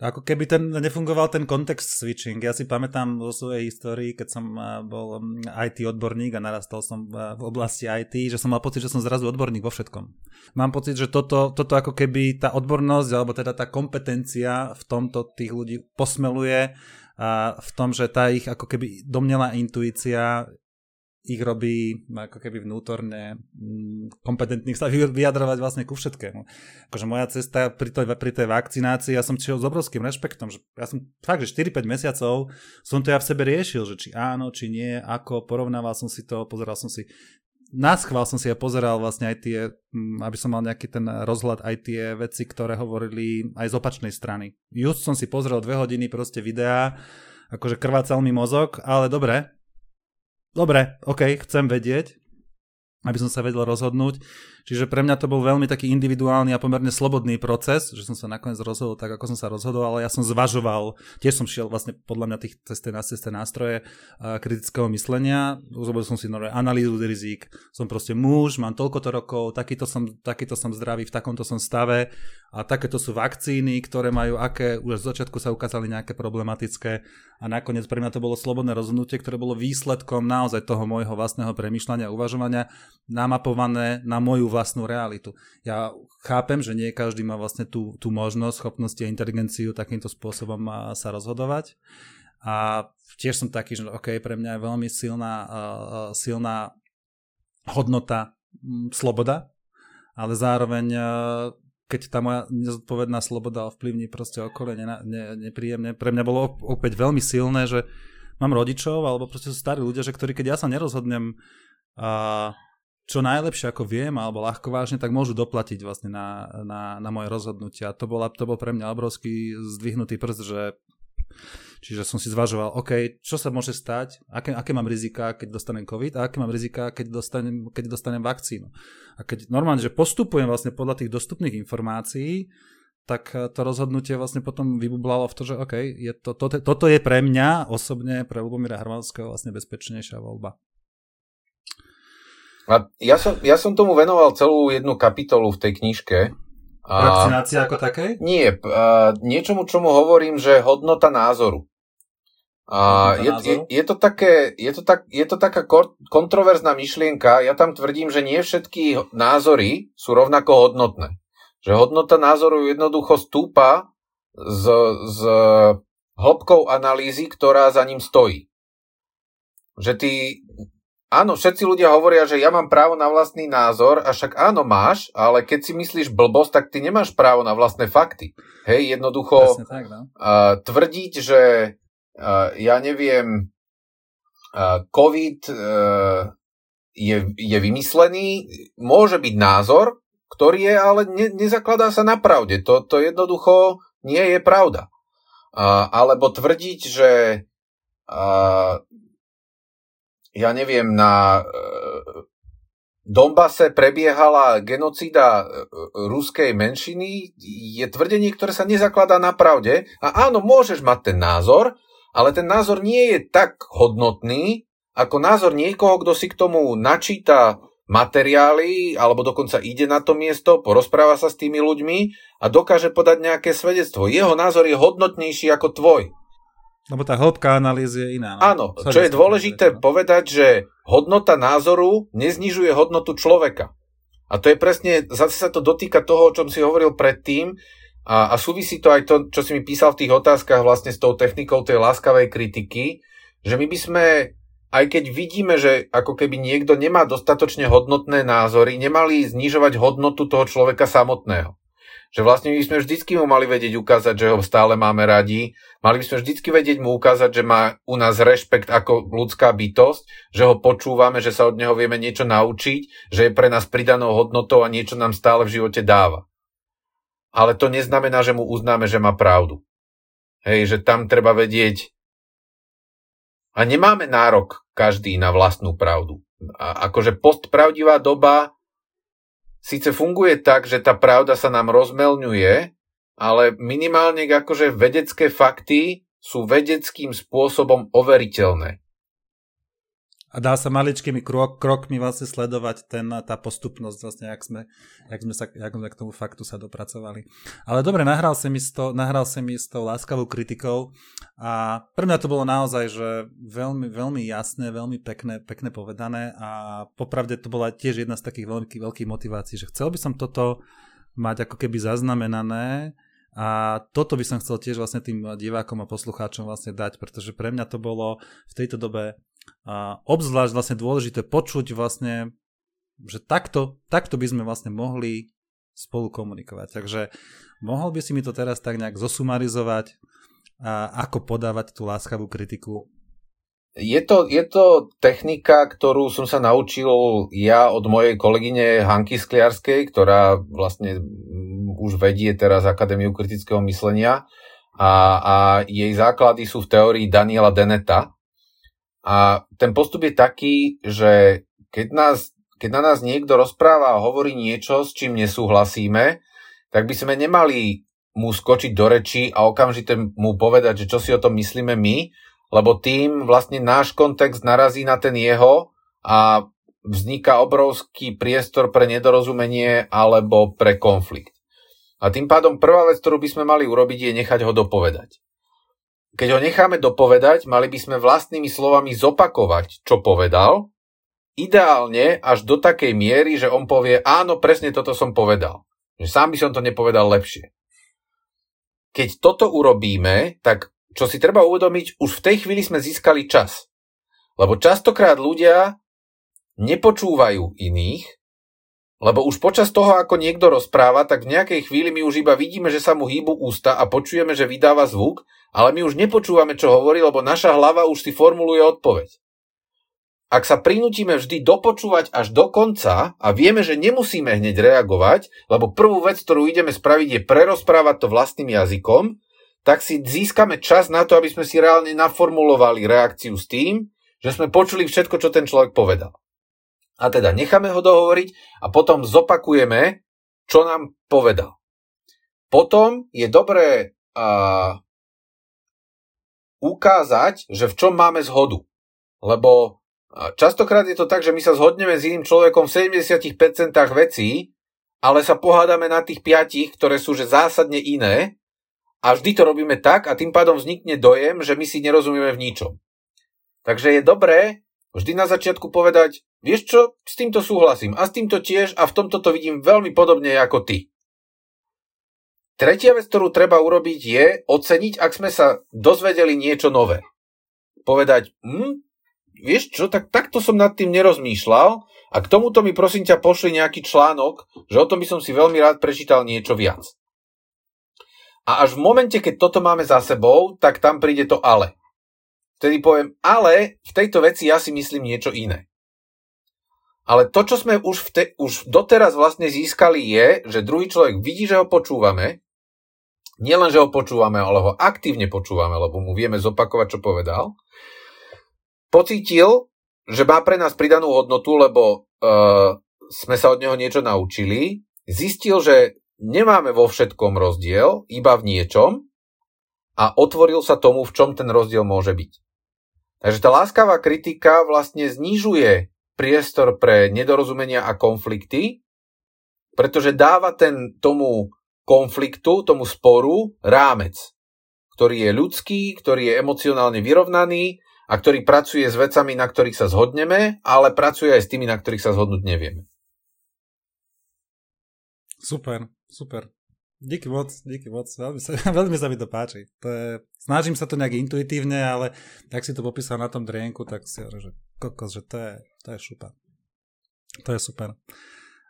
Ako keby ten, nefungoval ten kontext switching. Ja si pamätám vo svojej histórii, keď som eh, bol mm, IT odborník a narastal som v oblasti IT, že som mal pocit, že som zrazu odborník vo všetkom. Mám pocit, že toto, toto ako keby tá odbornosť, alebo teda tá kompetencia v tomto tých ľudí posmeluje a v tom, že tá ich ako keby domnelá intuícia ich robí ako keby vnútorne mm, kompetentných sa vyjadrovať vlastne ku všetkému. Akože moja cesta pri tej, pri tej vakcinácii, ja som šiel s obrovským rešpektom, že ja som fakt, že 4-5 mesiacov som to ja v sebe riešil, že či áno, či nie, ako, porovnával som si to, pozeral som si náschval som si a pozeral vlastne aj tie, mm, aby som mal nejaký ten rozhľad, aj tie veci, ktoré hovorili aj z opačnej strany. Just som si pozrel dve hodiny proste videá, akože krvácal mi mozog, ale dobre, dobre, OK, chcem vedieť, aby som sa vedel rozhodnúť. Čiže pre mňa to bol veľmi taký individuálny a pomerne slobodný proces, že som sa nakoniec rozhodol tak, ako som sa rozhodol, ale ja som zvažoval, tiež som šiel vlastne podľa mňa tých cesté na cesté nástroje uh, kritického myslenia, urobil som si nové analýzu rizik, som proste muž, mám toľkoto rokov, takýto som, takýto som zdravý, v takomto som stave. A takéto sú vakcíny, ktoré majú aké, už z začiatku sa ukázali nejaké problematické. A nakoniec pre mňa to bolo slobodné rozhodnutie, ktoré bolo výsledkom naozaj toho môjho vlastného premyšľania uvažovania namapované na moju vlastnú realitu. Ja chápem, že nie každý má vlastne tú, tú možnosť, schopnosti a inteligenciu takýmto spôsobom sa rozhodovať. A tiež som taký, že OK, pre mňa je veľmi silná, uh, silná hodnota um, sloboda, ale zároveň uh, keď tá moja nezodpovedná sloboda ovplyvní proste okolie ne, ne, nepríjemne. Pre mňa bolo opäť veľmi silné, že mám rodičov, alebo proste sú starí ľudia, že ktorí keď ja sa nerozhodnem uh, čo najlepšie ako viem alebo ľahko vážne, tak môžu doplatiť vlastne na, na, na moje rozhodnutia. To, bola, to bol pre mňa obrovský zdvihnutý prst, že Čiže som si zvažoval, OK, čo sa môže stať, aké, aké mám rizika, keď dostanem COVID a aké mám rizika, keď dostanem, keď dostanem vakcínu. A keď normálne, že postupujem vlastne podľa tých dostupných informácií, tak to rozhodnutie vlastne potom vybublalo v to, že OK, je to, to, toto je pre mňa osobne, pre Lubomíra Hrvanského vlastne bezpečnejšia voľba. A ja som, ja som tomu venoval celú jednu kapitolu v tej knižke. Vakcinácia ako také? Nie, a niečomu, čomu hovorím, že hodnota názoru. A je, je, je, to také, je, to tak, je to taká kontroverzná myšlienka. Ja tam tvrdím, že nie všetky názory sú rovnako hodnotné. Že hodnota názoru jednoducho stúpa z, z hĺbkou analýzy, ktorá za ním stojí. Že ty Áno, všetci ľudia hovoria, že ja mám právo na vlastný názor, a však áno, máš, ale keď si myslíš blbosť, tak ty nemáš právo na vlastné fakty. Hej, jednoducho tak, no? uh, tvrdiť, že uh, ja neviem, uh, COVID uh, je, je vymyslený, môže byť názor, ktorý je, ale ne, nezakladá sa na pravde. To, to jednoducho nie je pravda. A, alebo tvrdiť, že ja neviem, na Donbase prebiehala genocída e, e, ruskej menšiny, je tvrdenie, ktoré sa nezakladá na pravde. A áno, môžeš mať ten názor, ale ten názor nie je tak hodnotný, ako názor niekoho, kto si k tomu načíta materiály, alebo dokonca ide na to miesto, porozpráva sa s tými ľuďmi a dokáže podať nejaké svedectvo. Jeho názor je hodnotnejší ako tvoj. Lebo tá hĺbka analýzy je iná. No? Áno, čo je dôležité no. povedať, že hodnota názoru neznižuje hodnotu človeka. A to je presne, zase sa to dotýka toho, o čom si hovoril predtým a, a súvisí to aj to, čo si mi písal v tých otázkach vlastne s tou technikou tej láskavej kritiky, že my by sme, aj keď vidíme, že ako keby niekto nemá dostatočne hodnotné názory, nemali znižovať hodnotu toho človeka samotného. Že vlastne my sme vždycky mu mali vedieť ukázať, že ho stále máme radi. Mali by sme vždycky vedieť mu ukázať, že má u nás rešpekt ako ľudská bytosť, že ho počúvame, že sa od neho vieme niečo naučiť, že je pre nás pridanou hodnotou a niečo nám stále v živote dáva. Ale to neznamená, že mu uznáme, že má pravdu. Hej, že tam treba vedieť. A nemáme nárok každý na vlastnú pravdu. A akože postpravdivá doba síce funguje tak, že tá pravda sa nám rozmelňuje, ale minimálne akože vedecké fakty sú vedeckým spôsobom overiteľné a dá sa maličkými krok, krokmi vlastne sledovať ten, tá postupnosť vlastne, jak sme, jak sme, sa, jak sme k tomu faktu sa dopracovali. Ale dobre, nahral si mi s, to, nahral si mi s tou láskavou kritikou a pre mňa to bolo naozaj, že veľmi, veľmi jasné, veľmi pekné, pekné povedané a popravde to bola tiež jedna z takých veľkých, veľkých motivácií, že chcel by som toto mať ako keby zaznamenané, a toto by som chcel tiež vlastne tým divákom a poslucháčom vlastne dať, pretože pre mňa to bolo v tejto dobe a obzvlášť vlastne dôležité počuť vlastne, že takto, takto by sme vlastne mohli spolu komunikovať. Takže mohol by si mi to teraz tak nejak zosumarizovať, a ako podávať tú láskavú kritiku? Je to, je to technika, ktorú som sa naučil ja od mojej kolegyne Hanky Skliarskej, ktorá vlastne už vedie teraz Akadémiu kritického myslenia a, a jej základy sú v teórii Daniela Deneta, a ten postup je taký, že keď, nás, keď na nás niekto rozpráva a hovorí niečo, s čím nesúhlasíme, tak by sme nemali mu skočiť do reči a okamžite mu povedať, že čo si o tom myslíme my, lebo tým vlastne náš kontext narazí na ten jeho a vzniká obrovský priestor pre nedorozumenie alebo pre konflikt. A tým pádom prvá vec, ktorú by sme mali urobiť, je nechať ho dopovedať. Keď ho necháme dopovedať, mali by sme vlastnými slovami zopakovať, čo povedal, ideálne až do takej miery, že on povie, áno, presne toto som povedal. Že sám by som to nepovedal lepšie. Keď toto urobíme, tak čo si treba uvedomiť, už v tej chvíli sme získali čas. Lebo častokrát ľudia nepočúvajú iných, lebo už počas toho, ako niekto rozpráva, tak v nejakej chvíli my už iba vidíme, že sa mu hýbu ústa a počujeme, že vydáva zvuk ale my už nepočúvame, čo hovorí, lebo naša hlava už si formuluje odpoveď. Ak sa prinútime vždy dopočúvať až do konca a vieme, že nemusíme hneď reagovať, lebo prvú vec, ktorú ideme spraviť, je prerozprávať to vlastným jazykom, tak si získame čas na to, aby sme si reálne naformulovali reakciu s tým, že sme počuli všetko, čo ten človek povedal. A teda necháme ho dohovoriť a potom zopakujeme, čo nám povedal. Potom je dobré a, ukázať, že v čom máme zhodu. Lebo častokrát je to tak, že my sa zhodneme s iným človekom v 70% vecí, ale sa pohádame na tých piatich, ktoré sú že zásadne iné a vždy to robíme tak a tým pádom vznikne dojem, že my si nerozumieme v ničom. Takže je dobré vždy na začiatku povedať, vieš čo, s týmto súhlasím a s týmto tiež a v tomto to vidím veľmi podobne ako ty. Tretia vec, ktorú treba urobiť, je oceniť, ak sme sa dozvedeli niečo nové. Povedať, hm, vieš čo, tak takto som nad tým nerozmýšľal a k tomuto mi prosím ťa pošli nejaký článok, že o tom by som si veľmi rád prečítal niečo viac. A až v momente, keď toto máme za sebou, tak tam príde to ale. Vtedy poviem, ale v tejto veci ja si myslím niečo iné. ale to, čo sme už, vte, už doteraz vlastne získali je, že druhý človek vidí, že ho počúvame, nielen, že ho počúvame, ale ho aktívne počúvame, lebo mu vieme zopakovať, čo povedal, pocítil, že má pre nás pridanú hodnotu, lebo uh, sme sa od neho niečo naučili, zistil, že nemáme vo všetkom rozdiel, iba v niečom a otvoril sa tomu, v čom ten rozdiel môže byť. Takže tá láskavá kritika vlastne znižuje priestor pre nedorozumenia a konflikty, pretože dáva ten tomu konfliktu, tomu sporu rámec, ktorý je ľudský, ktorý je emocionálne vyrovnaný a ktorý pracuje s vecami, na ktorých sa zhodneme, ale pracuje aj s tými, na ktorých sa zhodnúť nevieme. Super, super. Díky moc, díky moc. Veľmi sa, veľmi sa mi to páči. To je, snažím sa to nejak intuitívne, ale tak si to popísal na tom drienku, tak si že kokos, že to je, to je šupa. To je super.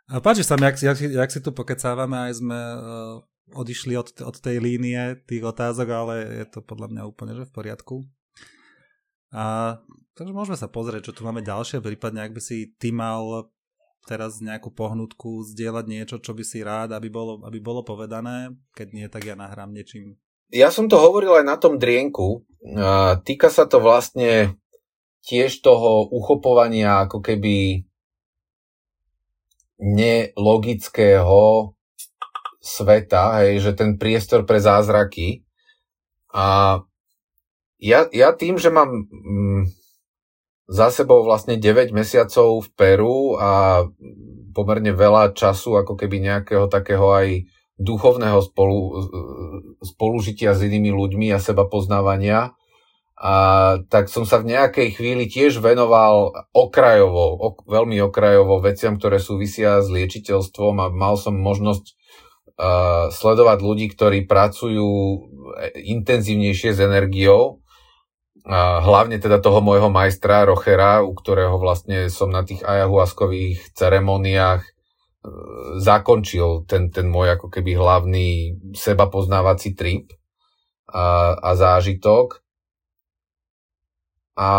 A páči sa mi, jak, jak, jak si tu pokecávame, aj sme uh, odišli od, od tej línie tých otázok, ale je to podľa mňa úplne že v poriadku. A takže môžeme sa pozrieť, čo tu máme ďalšie, prípadne ak by si ty mal teraz nejakú pohnutku, zdieľať niečo, čo by si rád, aby bolo, aby bolo povedané? Keď nie, tak ja nahrám niečím. Ja som to hovoril aj na tom drienku. Týka sa to vlastne tiež toho uchopovania ako keby nelogického sveta, hej, že ten priestor pre zázraky. A ja, ja tým, že mám mm, za sebou vlastne 9 mesiacov v Peru a pomerne veľa času ako keby nejakého takého aj duchovného spolu, spolužitia s inými ľuďmi a seba poznávania. A tak som sa v nejakej chvíli tiež venoval okrajovo, ok, veľmi okrajovo veciam, ktoré súvisia s liečiteľstvom a mal som možnosť uh, sledovať ľudí, ktorí pracujú intenzívnejšie s energiou hlavne teda toho môjho majstra Rochera, u ktorého vlastne som na tých ayahuaskových ceremoniách e, zakončil ten, ten môj ako keby hlavný seba poznávací trip a, a zážitok. A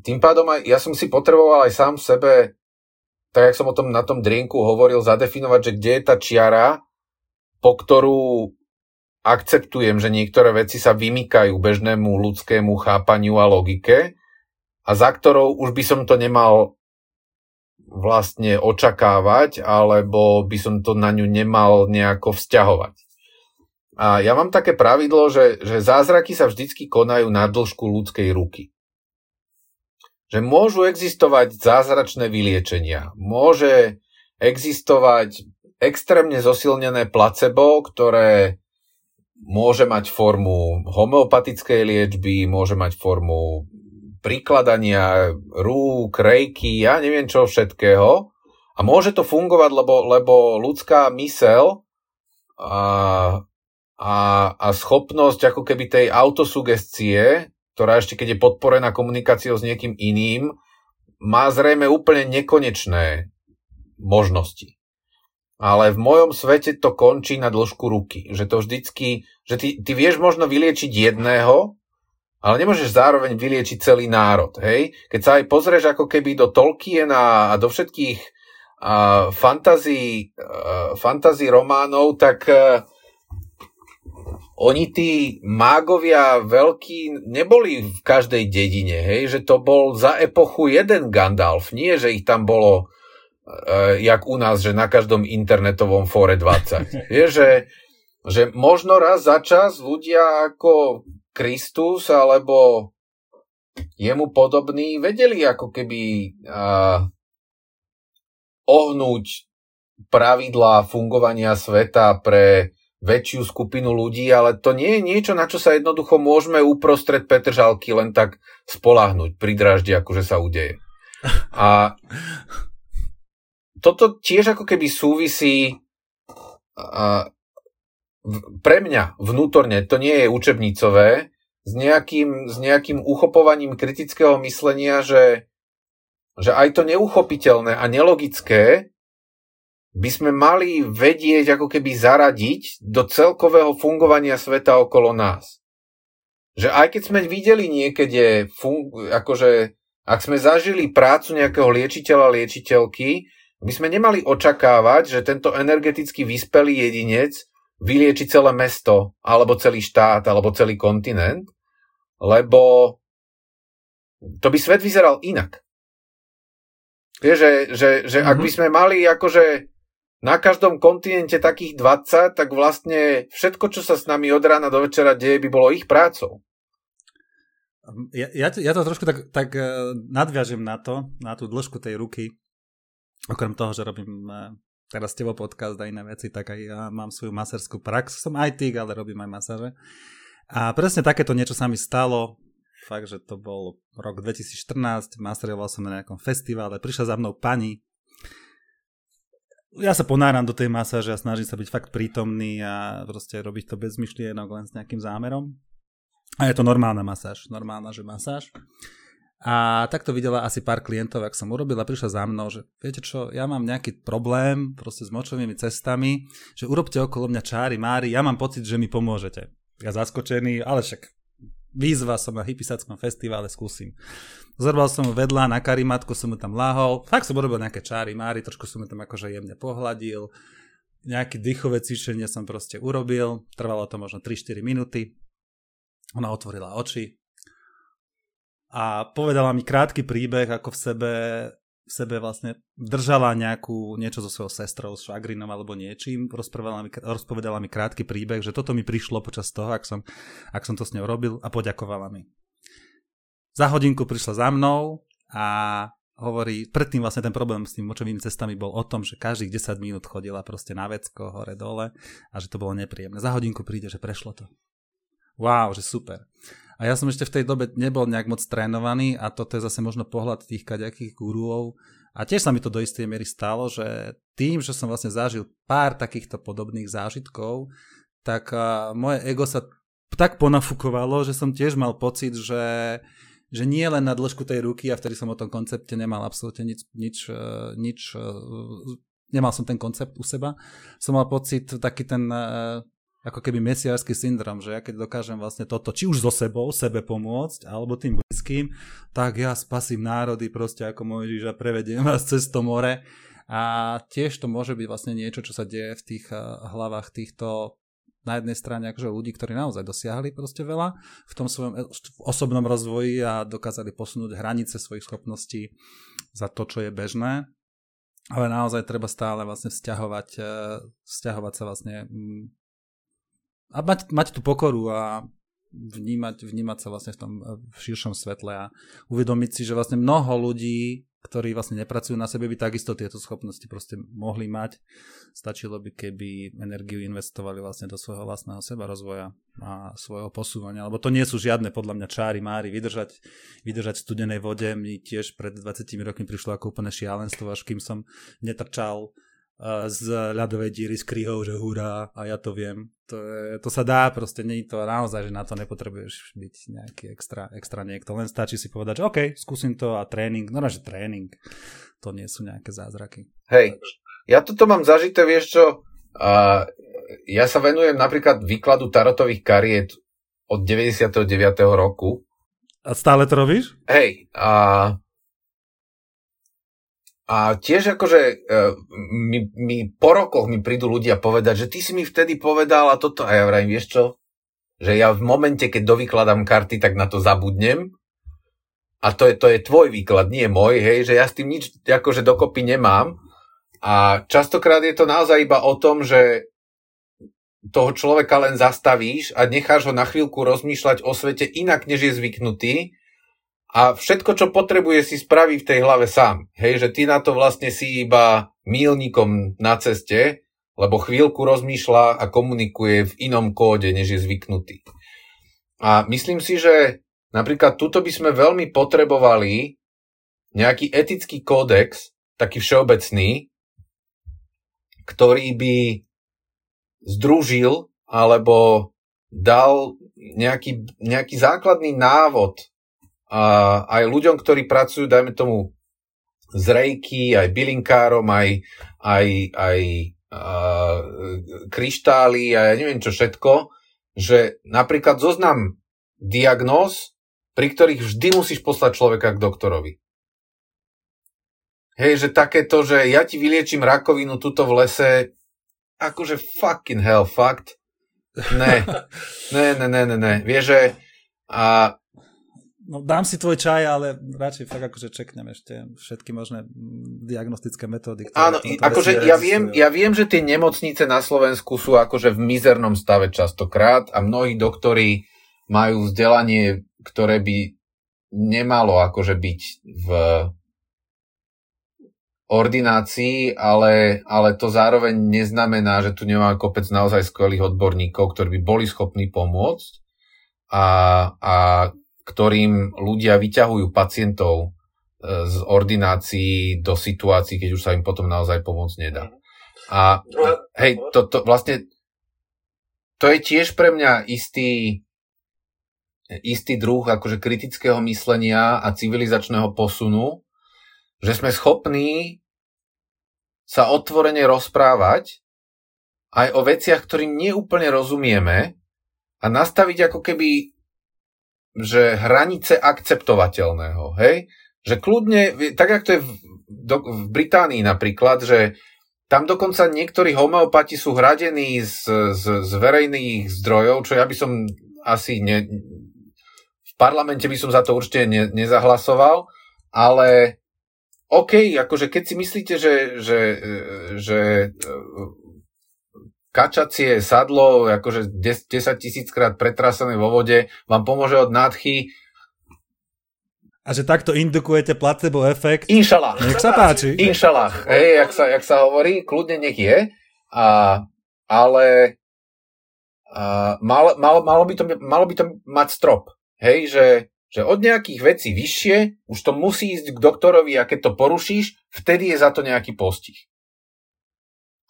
tým pádom aj, ja som si potreboval aj sám sebe, tak jak som o tom na tom drinku hovoril, zadefinovať, že kde je tá čiara, po ktorú akceptujem, že niektoré veci sa vymykajú bežnému ľudskému chápaniu a logike a za ktorou už by som to nemal vlastne očakávať, alebo by som to na ňu nemal nejako vzťahovať. A ja mám také pravidlo, že, že zázraky sa vždycky konajú na dĺžku ľudskej ruky. Že môžu existovať zázračné vyliečenia, môže existovať extrémne zosilnené placebo, ktoré môže mať formu homeopatickej liečby, môže mať formu prikladania rúk, rejky, ja neviem čo všetkého. A môže to fungovať, lebo, lebo ľudská mysel a, a, a schopnosť ako keby tej autosugestie, ktorá ešte keď je podporená komunikáciou s niekým iným, má zrejme úplne nekonečné možnosti ale v mojom svete to končí na dĺžku ruky. Že to vždycky, že ty, ty vieš možno vyliečiť jedného, ale nemôžeš zároveň vyliečiť celý národ. Hej? Keď sa aj pozrieš ako keby do Tolkiena a do všetkých uh, fantazí, románov, tak uh, oni tí mágovia veľkí neboli v každej dedine, hej? že to bol za epochu jeden Gandalf, nie že ich tam bolo jak u nás, že na každom internetovom fóre 20. Je, že, že možno raz za čas ľudia ako Kristus alebo jemu podobný vedeli ako keby uh, ohnúť pravidlá fungovania sveta pre väčšiu skupinu ľudí, ale to nie je niečo, na čo sa jednoducho môžeme uprostred Petržalky len tak spolahnuť pri draždi, akože sa udeje. A toto tiež ako keby súvisí pre mňa vnútorne, to nie je učebnicové, s nejakým, s nejakým uchopovaním kritického myslenia, že, že aj to neuchopiteľné a nelogické by sme mali vedieť ako keby zaradiť do celkového fungovania sveta okolo nás. Že aj keď sme videli niekedy fun- akože ak sme zažili prácu nejakého liečiteľa, liečiteľky, by sme nemali očakávať, že tento energeticky vyspelý jedinec vylieči celé mesto, alebo celý štát, alebo celý kontinent, lebo to by svet vyzeral inak. Vieš, že, že, že mm-hmm. ak by mhm. sme mali akože na každom kontinente takých 20, tak vlastne všetko, čo sa s nami od rána do večera deje, by bolo ich prácou. Ja, ja, ja to trošku tak, tak eh, nadviažem na to, na tú dĺžku tej ruky. Okrem toho, že robím eh, teraz s tebou podcast a iné veci, tak aj ja mám svoju maserskú prax. Som aj tyk, ale robím aj masáže. A presne takéto niečo sa mi stalo. Fakt, že to bol rok 2014, masteroval som na nejakom festivale, prišla za mnou pani, ja sa ponáram do tej masáže a snažím sa byť fakt prítomný a proste robiť to bez myšlienok, len s nejakým zámerom. A je to normálna masáž, normálna, že masáž. A tak to videla asi pár klientov, ak som urobil a prišla za mnou, že viete čo, ja mám nejaký problém proste s močovými cestami, že urobte okolo mňa čári, mári, ja mám pocit, že mi pomôžete. Ja zaskočený, ale však výzva som na hypisackom festivale, skúsim. Zorbal som mu vedľa, na karimatku som mu tam lahol, fakt som urobil nejaké čáry, mári, trošku som mu tam akože jemne pohľadil, nejaké dýchové cvičenie som proste urobil, trvalo to možno 3-4 minúty, ona otvorila oči a povedala mi krátky príbeh, ako v sebe v sebe vlastne držala nejakú, niečo so svojou sestrou, s švagrinom alebo niečím, rozpovedala mi, rozpovedala mi krátky príbeh, že toto mi prišlo počas toho, ak som, ak som to s ňou robil a poďakovala mi. Za hodinku prišla za mnou a hovorí, predtým vlastne ten problém s tým močovými cestami bol o tom, že každých 10 minút chodila proste na vecko, hore, dole a že to bolo nepríjemné. Za hodinku príde, že prešlo to. Wow, že super. A ja som ešte v tej dobe nebol nejak moc trénovaný a toto je zase možno pohľad tých kaďakých guruov. A tiež sa mi to do istej miery stalo, že tým, že som vlastne zažil pár takýchto podobných zážitkov, tak moje ego sa tak ponafukovalo, že som tiež mal pocit, že, že nie len na dĺžku tej ruky a vtedy som o tom koncepte nemal absolútne nič, nič, e, nič e, nemal som ten koncept u seba, som mal pocit taký ten e, ako keby mesiársky syndrom, že ja keď dokážem vlastne toto, či už so sebou, sebe pomôcť, alebo tým blízkym, tak ja spasím národy proste ako Mojžiš a prevediem vás cez to more. A tiež to môže byť vlastne niečo, čo sa deje v tých eh, hlavách týchto na jednej strane akože ľudí, ktorí naozaj dosiahli proste veľa v tom svojom eh, osobnom rozvoji a dokázali posunúť hranice svojich schopností za to, čo je bežné. Ale naozaj treba stále vlastne vzťahovať, eh, vzťahovať sa vlastne mm, a mať, mať tú pokoru a vnímať, vnímať sa vlastne v tom v širšom svetle a uvedomiť si, že vlastne mnoho ľudí, ktorí vlastne nepracujú na sebe, by takisto tieto schopnosti proste mohli mať. Stačilo by, keby energiu investovali vlastne do svojho vlastného seba rozvoja a svojho posúvania, lebo to nie sú žiadne podľa mňa čáry, máry, vydržať, vydržať v studenej vode mi tiež pred 20 rokmi prišlo ako úplne šialenstvo, až kým som netrčal z ľadovej díry s kryhou, že hurá a ja to viem. To, je, to sa dá, proste nie je to naozaj, že na to nepotrebuješ byť nejaký extra, extra niekto. Len stačí si povedať, že OK, skúsim to a tréning, no že tréning, to nie sú nejaké zázraky. Hej, ja toto mám zažité, vieš čo, uh, ja sa venujem napríklad výkladu tarotových kariet od 99. roku. A stále to robíš? Hej, a a tiež akože e, mi, mi po rokoch mi prídu ľudia povedať, že ty si mi vtedy povedal a toto. A ja vrajím, vieš čo? Že ja v momente, keď dovykladám karty, tak na to zabudnem. A to je, to je tvoj výklad, nie môj, hej, že ja s tým nič akože dokopy nemám. A častokrát je to naozaj iba o tom, že toho človeka len zastavíš a necháš ho na chvíľku rozmýšľať o svete inak, než je zvyknutý a všetko, čo potrebuje, si spraví v tej hlave sám. Hej, že ty na to vlastne si iba mílnikom na ceste, lebo chvíľku rozmýšľa a komunikuje v inom kóde, než je zvyknutý. A myslím si, že napríklad tuto by sme veľmi potrebovali nejaký etický kódex, taký všeobecný, ktorý by združil alebo dal nejaký, nejaký základný návod a aj ľuďom, ktorí pracujú, dajme tomu, z rejky, aj bylinkárom, aj, aj, aj a, kryštály a ja neviem čo všetko, že napríklad zoznam diagnóz pri ktorých vždy musíš poslať človeka k doktorovi. Hej, že takéto, že ja ti vyliečím rakovinu tuto v lese, akože fucking hell, fakt. Ne, ne, ne, ne, ne, ne. Vieš, že a No, dám si tvoj čaj, ale radšej fakt akože čeknem ešte všetky možné diagnostické metódy. Ktoré Áno, akože ja viem, ja viem, že tie nemocnice na Slovensku sú akože v mizernom stave častokrát a mnohí doktori majú vzdelanie, ktoré by nemalo akože byť v ordinácii, ale, ale to zároveň neznamená, že tu nemáme kopec naozaj skvelých odborníkov, ktorí by boli schopní pomôcť a, a ktorým ľudia vyťahujú pacientov e, z ordinácií do situácií, keď už sa im potom naozaj pomôcť nedá. A hej, to, to vlastne to je tiež pre mňa istý istý druh akože kritického myslenia a civilizačného posunu, že sme schopní sa otvorene rozprávať aj o veciach, ktorým neúplne rozumieme a nastaviť ako keby že hranice akceptovateľného, hej? Že kľudne, tak jak to je v, do, v Británii napríklad, že tam dokonca niektorí homeopati sú hradení z, z, z verejných zdrojov, čo ja by som asi ne, v parlamente by som za to určite ne, nezahlasoval, ale OK, akože keď si myslíte, že, že, že kačacie sadlo, akože 10 tisíckrát pretrasené vo vode, vám pomôže od nádchy. A že takto indukujete placebo efekt? Inšalách. Nech sa páči. Inšalách. Hej, jak sa, jak sa hovorí, kľudne nech je. A, ale a, mal, mal, malo, by to, malo by to mať strop. Hej, že, že od nejakých vecí vyššie už to musí ísť k doktorovi a keď to porušíš, vtedy je za to nejaký postih.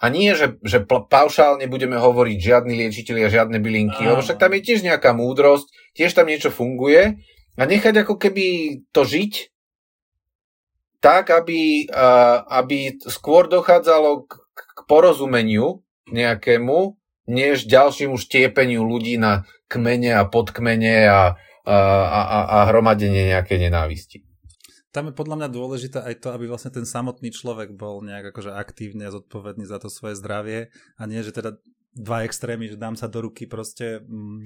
A nie, že, že paušálne budeme hovoriť žiadni liečiteľi a žiadne bylinky, lebo však tam je tiež nejaká múdrosť, tiež tam niečo funguje. A nechať ako keby to žiť tak, aby, aby skôr dochádzalo k, k porozumeniu nejakému, než ďalšiemu štiepeniu ľudí na kmene a podkmene a, a, a, a hromadenie nejakej nenávisti tam je podľa mňa dôležité aj to, aby vlastne ten samotný človek bol nejak akože aktívne a zodpovedný za to svoje zdravie a nie, že teda dva extrémy, že dám sa do ruky proste mm,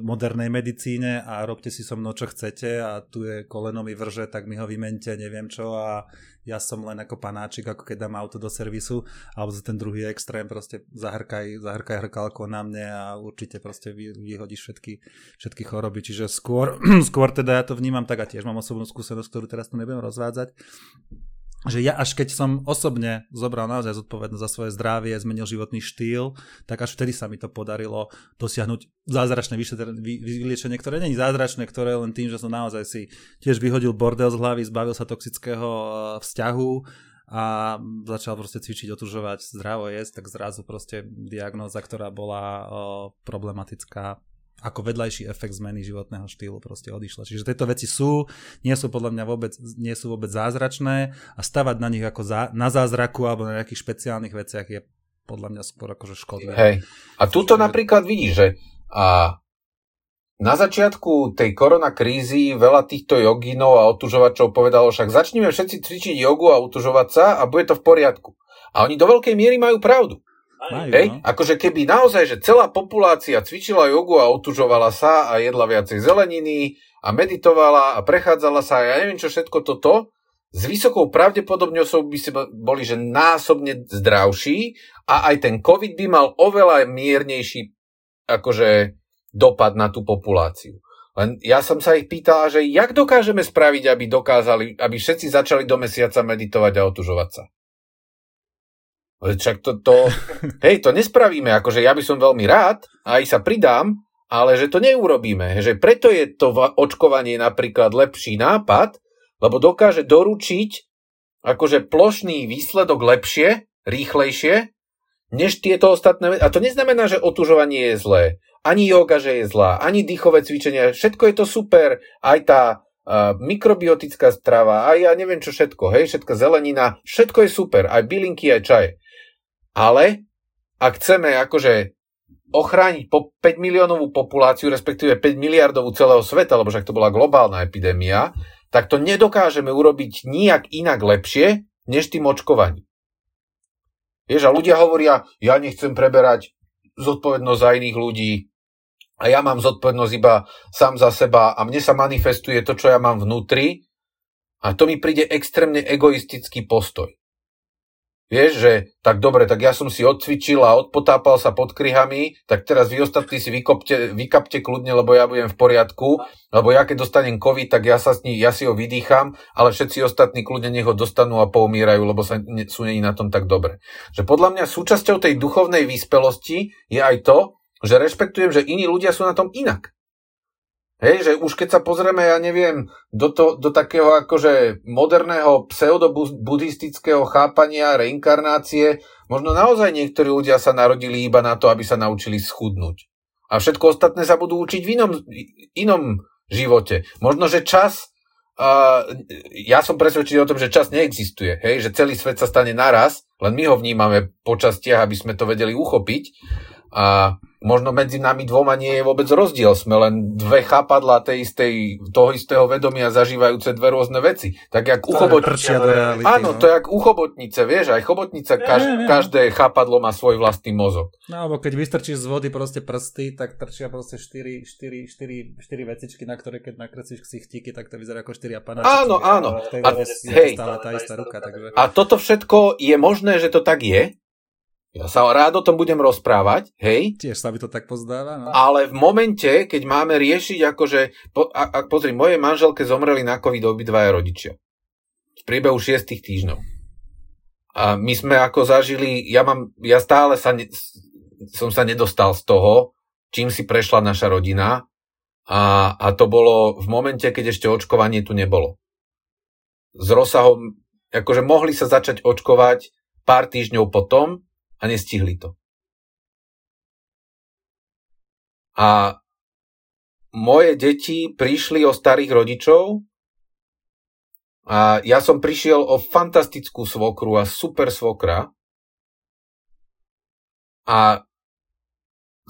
modernej medicíne a robte si so mnou čo chcete a tu je koleno mi vrže, tak mi ho vymente, neviem čo a ja som len ako panáčik, ako keď dám auto do servisu, alebo ten druhý extrém proste zahrkaj, zahrkaj hrkalko na mne a určite proste vy, vyhodíš všetky, všetky choroby, čiže skôr, skôr teda ja to vnímam tak a tiež mám osobnú skúsenosť, ktorú teraz tu nebudem rozvádzať, že ja až keď som osobne zobral naozaj zodpovednosť za svoje zdravie, zmenil životný štýl, tak až vtedy sa mi to podarilo dosiahnuť zázračné vyliečenie, ktoré není zázračné, ktoré len tým, že som naozaj si tiež vyhodil bordel z hlavy, zbavil sa toxického eh, vzťahu a začal proste cvičiť, otužovať, zdravo jesť, tak zrazu proste diagnóza, ktorá bola eh, problematická, ako vedľajší efekt zmeny životného štýlu proste odišla. Čiže tieto veci sú, nie sú podľa mňa vôbec, nie sú vôbec zázračné a stavať na nich ako za, na zázraku alebo na nejakých špeciálnych veciach je podľa mňa skôr akože škodlivé. Hej. A tuto Čiže... napríklad vidíš, že a na začiatku tej koronakrízy veľa týchto joginov a otužovačov povedalo, však začneme všetci cvičiť jogu a otužovať sa a bude to v poriadku. A oni do veľkej miery majú pravdu. Majú, Hej? No. Akože keby naozaj, že celá populácia cvičila jogu a otužovala sa a jedla viacej zeleniny a meditovala a prechádzala sa a ja neviem čo všetko toto, s vysokou pravdepodobnosťou by si boli, že násobne zdravší a aj ten COVID by mal oveľa miernejší akože dopad na tú populáciu. Len ja som sa ich pýtal, že jak dokážeme spraviť, aby dokázali, aby všetci začali do mesiaca meditovať a otužovať sa. Čak to, to, hej, to nespravíme, akože ja by som veľmi rád, aj sa pridám, ale že to neurobíme. Že preto je to očkovanie napríklad lepší nápad, lebo dokáže doručiť akože plošný výsledok lepšie, rýchlejšie, než tieto ostatné A to neznamená, že otužovanie je zlé. Ani yoga, že je zlá, ani dýchové cvičenia. Všetko je to super. Aj tá uh, mikrobiotická strava, aj ja neviem čo všetko, hej, všetko zelenina, všetko je super. Aj bylinky, aj čaje. Ale ak chceme akože ochrániť po 5 miliónovú populáciu, respektíve 5 miliardovú celého sveta, lebo však to bola globálna epidémia, tak to nedokážeme urobiť nijak inak lepšie, než tým očkovaním. Vieš, a ľudia hovoria, ja nechcem preberať zodpovednosť za iných ľudí a ja mám zodpovednosť iba sám za seba a mne sa manifestuje to, čo ja mám vnútri a to mi príde extrémne egoistický postoj. Vieš, že tak dobre, tak ja som si odcvičil a odpotápal sa pod kryhami, tak teraz vy ostatní si vykopte, vykapte kľudne, lebo ja budem v poriadku, lebo ja keď dostanem COVID, tak ja, sa s ní, ja si ho vydýcham, ale všetci ostatní kľudne nech ho dostanú a poumierajú, lebo sa, ne, sú není na tom tak dobre. Že podľa mňa súčasťou tej duchovnej výspelosti je aj to, že rešpektujem, že iní ľudia sú na tom inak. Hej, že už keď sa pozrieme, ja neviem, do, to, do takého akože moderného pseudobuddhistického chápania reinkarnácie, možno naozaj niektorí ľudia sa narodili iba na to, aby sa naučili schudnúť. A všetko ostatné sa budú učiť v inom, inom živote. Možno, že čas, uh, ja som presvedčený o tom, že čas neexistuje, hej, že celý svet sa stane naraz, len my ho vnímame po častiach, aby sme to vedeli uchopiť. A možno medzi nami dvoma nie je vôbec rozdiel. Sme len dve chápadla tej istej, toho istého vedomia zažívajúce dve rôzne veci. Tak jak u chobotnice. Áno, no. to je jak u chobotnice, vieš, aj chobotnica, kaž, každé chápadlo má svoj vlastný mozog. No, alebo keď vystrčíš z vody proste prsty, tak trčia proste 4, 4, 4, 4 vecičky, na ktoré keď nakreslíš ksichtíky, tak to vyzerá ako 4 panáčiky. Áno, áno. A, hej, stále tá istá ruka, takže... a toto všetko je možné, že to tak je, ja sa rád o tom budem rozprávať, hej? Tiež sa by to tak pozdáva, no. Ale v momente, keď máme riešiť akože, po, a, a pozri, moje manželke zomreli na COVID obidvaja rodičia. V priebehu šiestých týždňov. A my sme ako zažili, ja mám, ja stále sa ne, som sa nedostal z toho, čím si prešla naša rodina a, a to bolo v momente, keď ešte očkovanie tu nebolo. S rozsahom, akože mohli sa začať očkovať pár týždňov potom, a nestihli to. A moje deti prišli o starých rodičov a ja som prišiel o fantastickú svokru a super svokra. A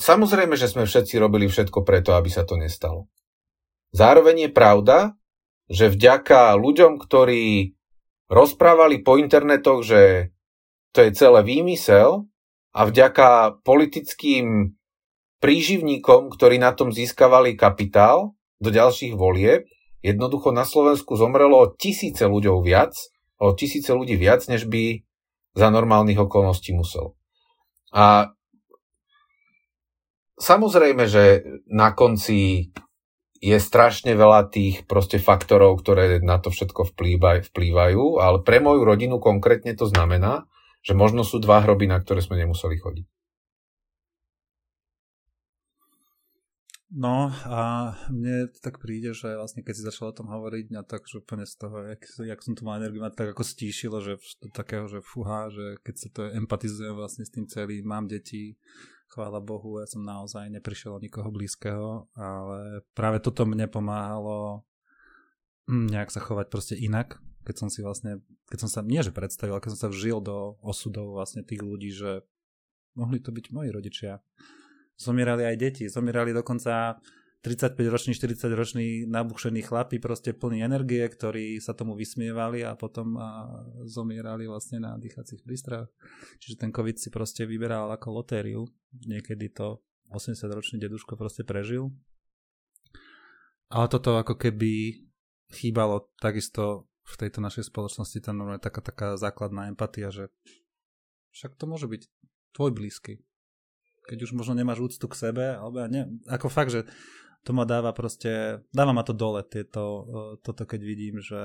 samozrejme, že sme všetci robili všetko preto, aby sa to nestalo. Zároveň je pravda, že vďaka ľuďom, ktorí rozprávali po internetoch, že to je celé výmysel a vďaka politickým príživníkom, ktorí na tom získavali kapitál do ďalších volieb, jednoducho na Slovensku zomrelo tisíce ľuďov viac, o tisíce ľudí viac, než by za normálnych okolností musel. A samozrejme, že na konci je strašne veľa tých proste faktorov, ktoré na to všetko vplývajú, ale pre moju rodinu konkrétne to znamená, že možno sú dva hroby, na ktoré sme nemuseli chodiť. No a mne tak príde, že vlastne keď si začal o tom hovoriť, mňa tak, že úplne z toho, jak, jak som tu mal energiu, ma tak ako stíšilo, že takého, že fúha, že keď sa to empatizujem vlastne s tým celým, mám deti, chvála Bohu, ja som naozaj neprišiel o nikoho blízkeho, ale práve toto mne pomáhalo hm, nejak sa chovať proste inak, keď som si vlastne, keď som sa, nie že predstavil, ale keď som sa vžil do osudov vlastne tých ľudí, že mohli to byť moji rodičia. Zomierali aj deti, zomierali dokonca 35-roční, 40-roční nabušení chlapi, proste plní energie, ktorí sa tomu vysmievali a potom a zomierali vlastne na dýchacích prístrojoch. Čiže ten COVID si proste vyberal ako lotériu. Niekedy to 80-ročný deduško proste prežil. Ale toto ako keby chýbalo takisto v tejto našej spoločnosti tam je taká, taká základná empatia, že však to môže byť tvoj blízky. Keď už možno nemáš úctu k sebe, alebo ja ne, ako fakt, že to ma dáva proste, dáva ma to dole, tieto, e, toto keď vidím, že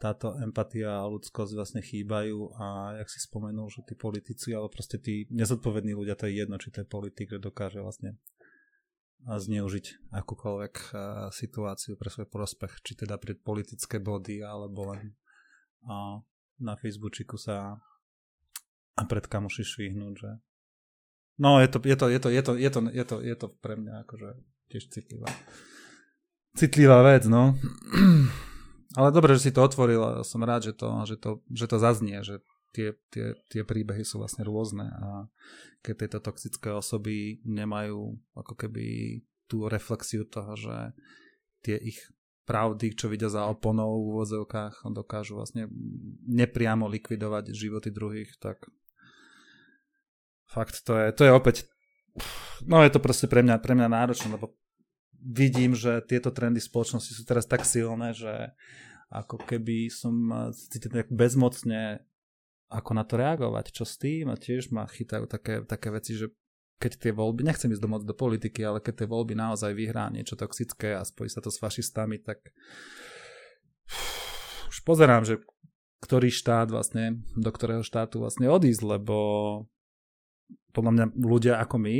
táto empatia a ľudskosť vlastne chýbajú a jak si spomenul, že tí politici, alebo proste tí nezodpovední ľudia, to je jedno, či to je politik, že dokáže vlastne zneužiť akúkoľvek situáciu pre svoj prospech, či teda pre politické body, alebo len a na Facebooku sa a pred kamoši švihnúť, že no je to, je to, je to, je to, je to, je to, je to pre mňa akože tiež citlivá citlivá vec, no. Ale dobre, že si to otvoril a som rád, že to, že to, že to zaznie, že tie, tie, tie príbehy sú vlastne rôzne a keď tieto toxické osoby nemajú ako keby tú reflexiu toho, že tie ich pravdy, čo vidia za oponou v úvodzovkách, dokážu vlastne nepriamo likvidovať životy druhých, tak fakt to je, to je opäť no je to proste pre mňa, pre mňa náročné, lebo vidím, že tieto trendy spoločnosti sú teraz tak silné, že ako keby som cítil tak bezmocne ako na to reagovať, čo s tým a tiež ma chytajú také, také veci, že keď tie voľby, nechcem ísť do moc do politiky, ale keď tie voľby naozaj vyhrá niečo toxické a spojí sa to s fašistami, tak už pozerám, že ktorý štát vlastne, do ktorého štátu vlastne odísť, lebo podľa mňa ľudia ako my,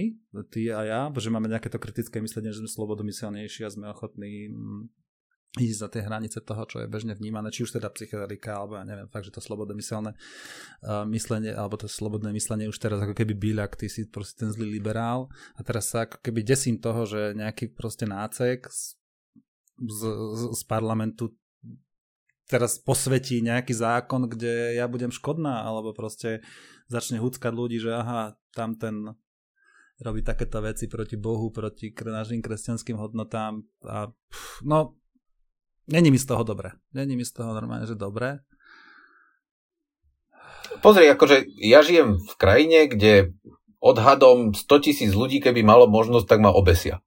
ty a ja, že máme nejaké to kritické myslenie, že sme slobodomyselnejší a sme ochotní ísť za tie hranice toho, čo je bežne vnímané, či už teda psychedelika, alebo ja neviem, fakt, že to slobodné uh, myslenie, alebo to slobodné myslenie už teraz ako keby byľak, ty si proste ten zlý liberál. A teraz sa ako keby desím toho, že nejaký proste nácek z, z, z parlamentu teraz posvetí nejaký zákon, kde ja budem škodná, alebo proste začne huckať ľudí, že aha, tam ten robí takéto veci proti Bohu, proti našim kresťanským hodnotám a pff, no Není mi z toho dobre. Není mi z toho normálne, že dobre. Pozri, akože ja žijem v krajine, kde odhadom 100 tisíc ľudí, keby malo možnosť, tak ma obesia.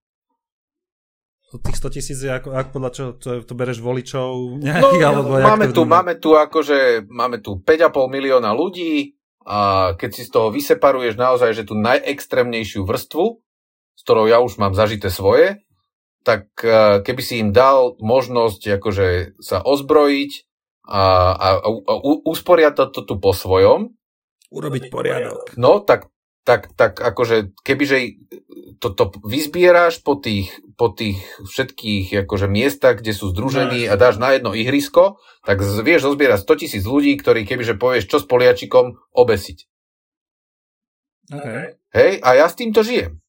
Tých 100 tisíc je ako, ako podľa čo, to, to bereš voličov nejakých, no, alebo máme tu, máme tu akože, máme tu 5,5 milióna ľudí a keď si z toho vyseparuješ naozaj, že tú najextrémnejšiu vrstvu, s ktorou ja už mám zažité svoje, tak e, keby si im dal možnosť akože sa ozbrojiť a, a, a usporiadať to tu po svojom. Urobiť poriadok. No, tak, tak, tak akože kebyže toto to vyzbieraš po tých, po tých všetkých akože miestach, kde sú združení no. a dáš na jedno ihrisko, tak vieš zozbierať 100 tisíc ľudí, ktorí kebyže povieš, čo s poliačikom, obesiť. Okay. Hej, a ja s týmto žijem.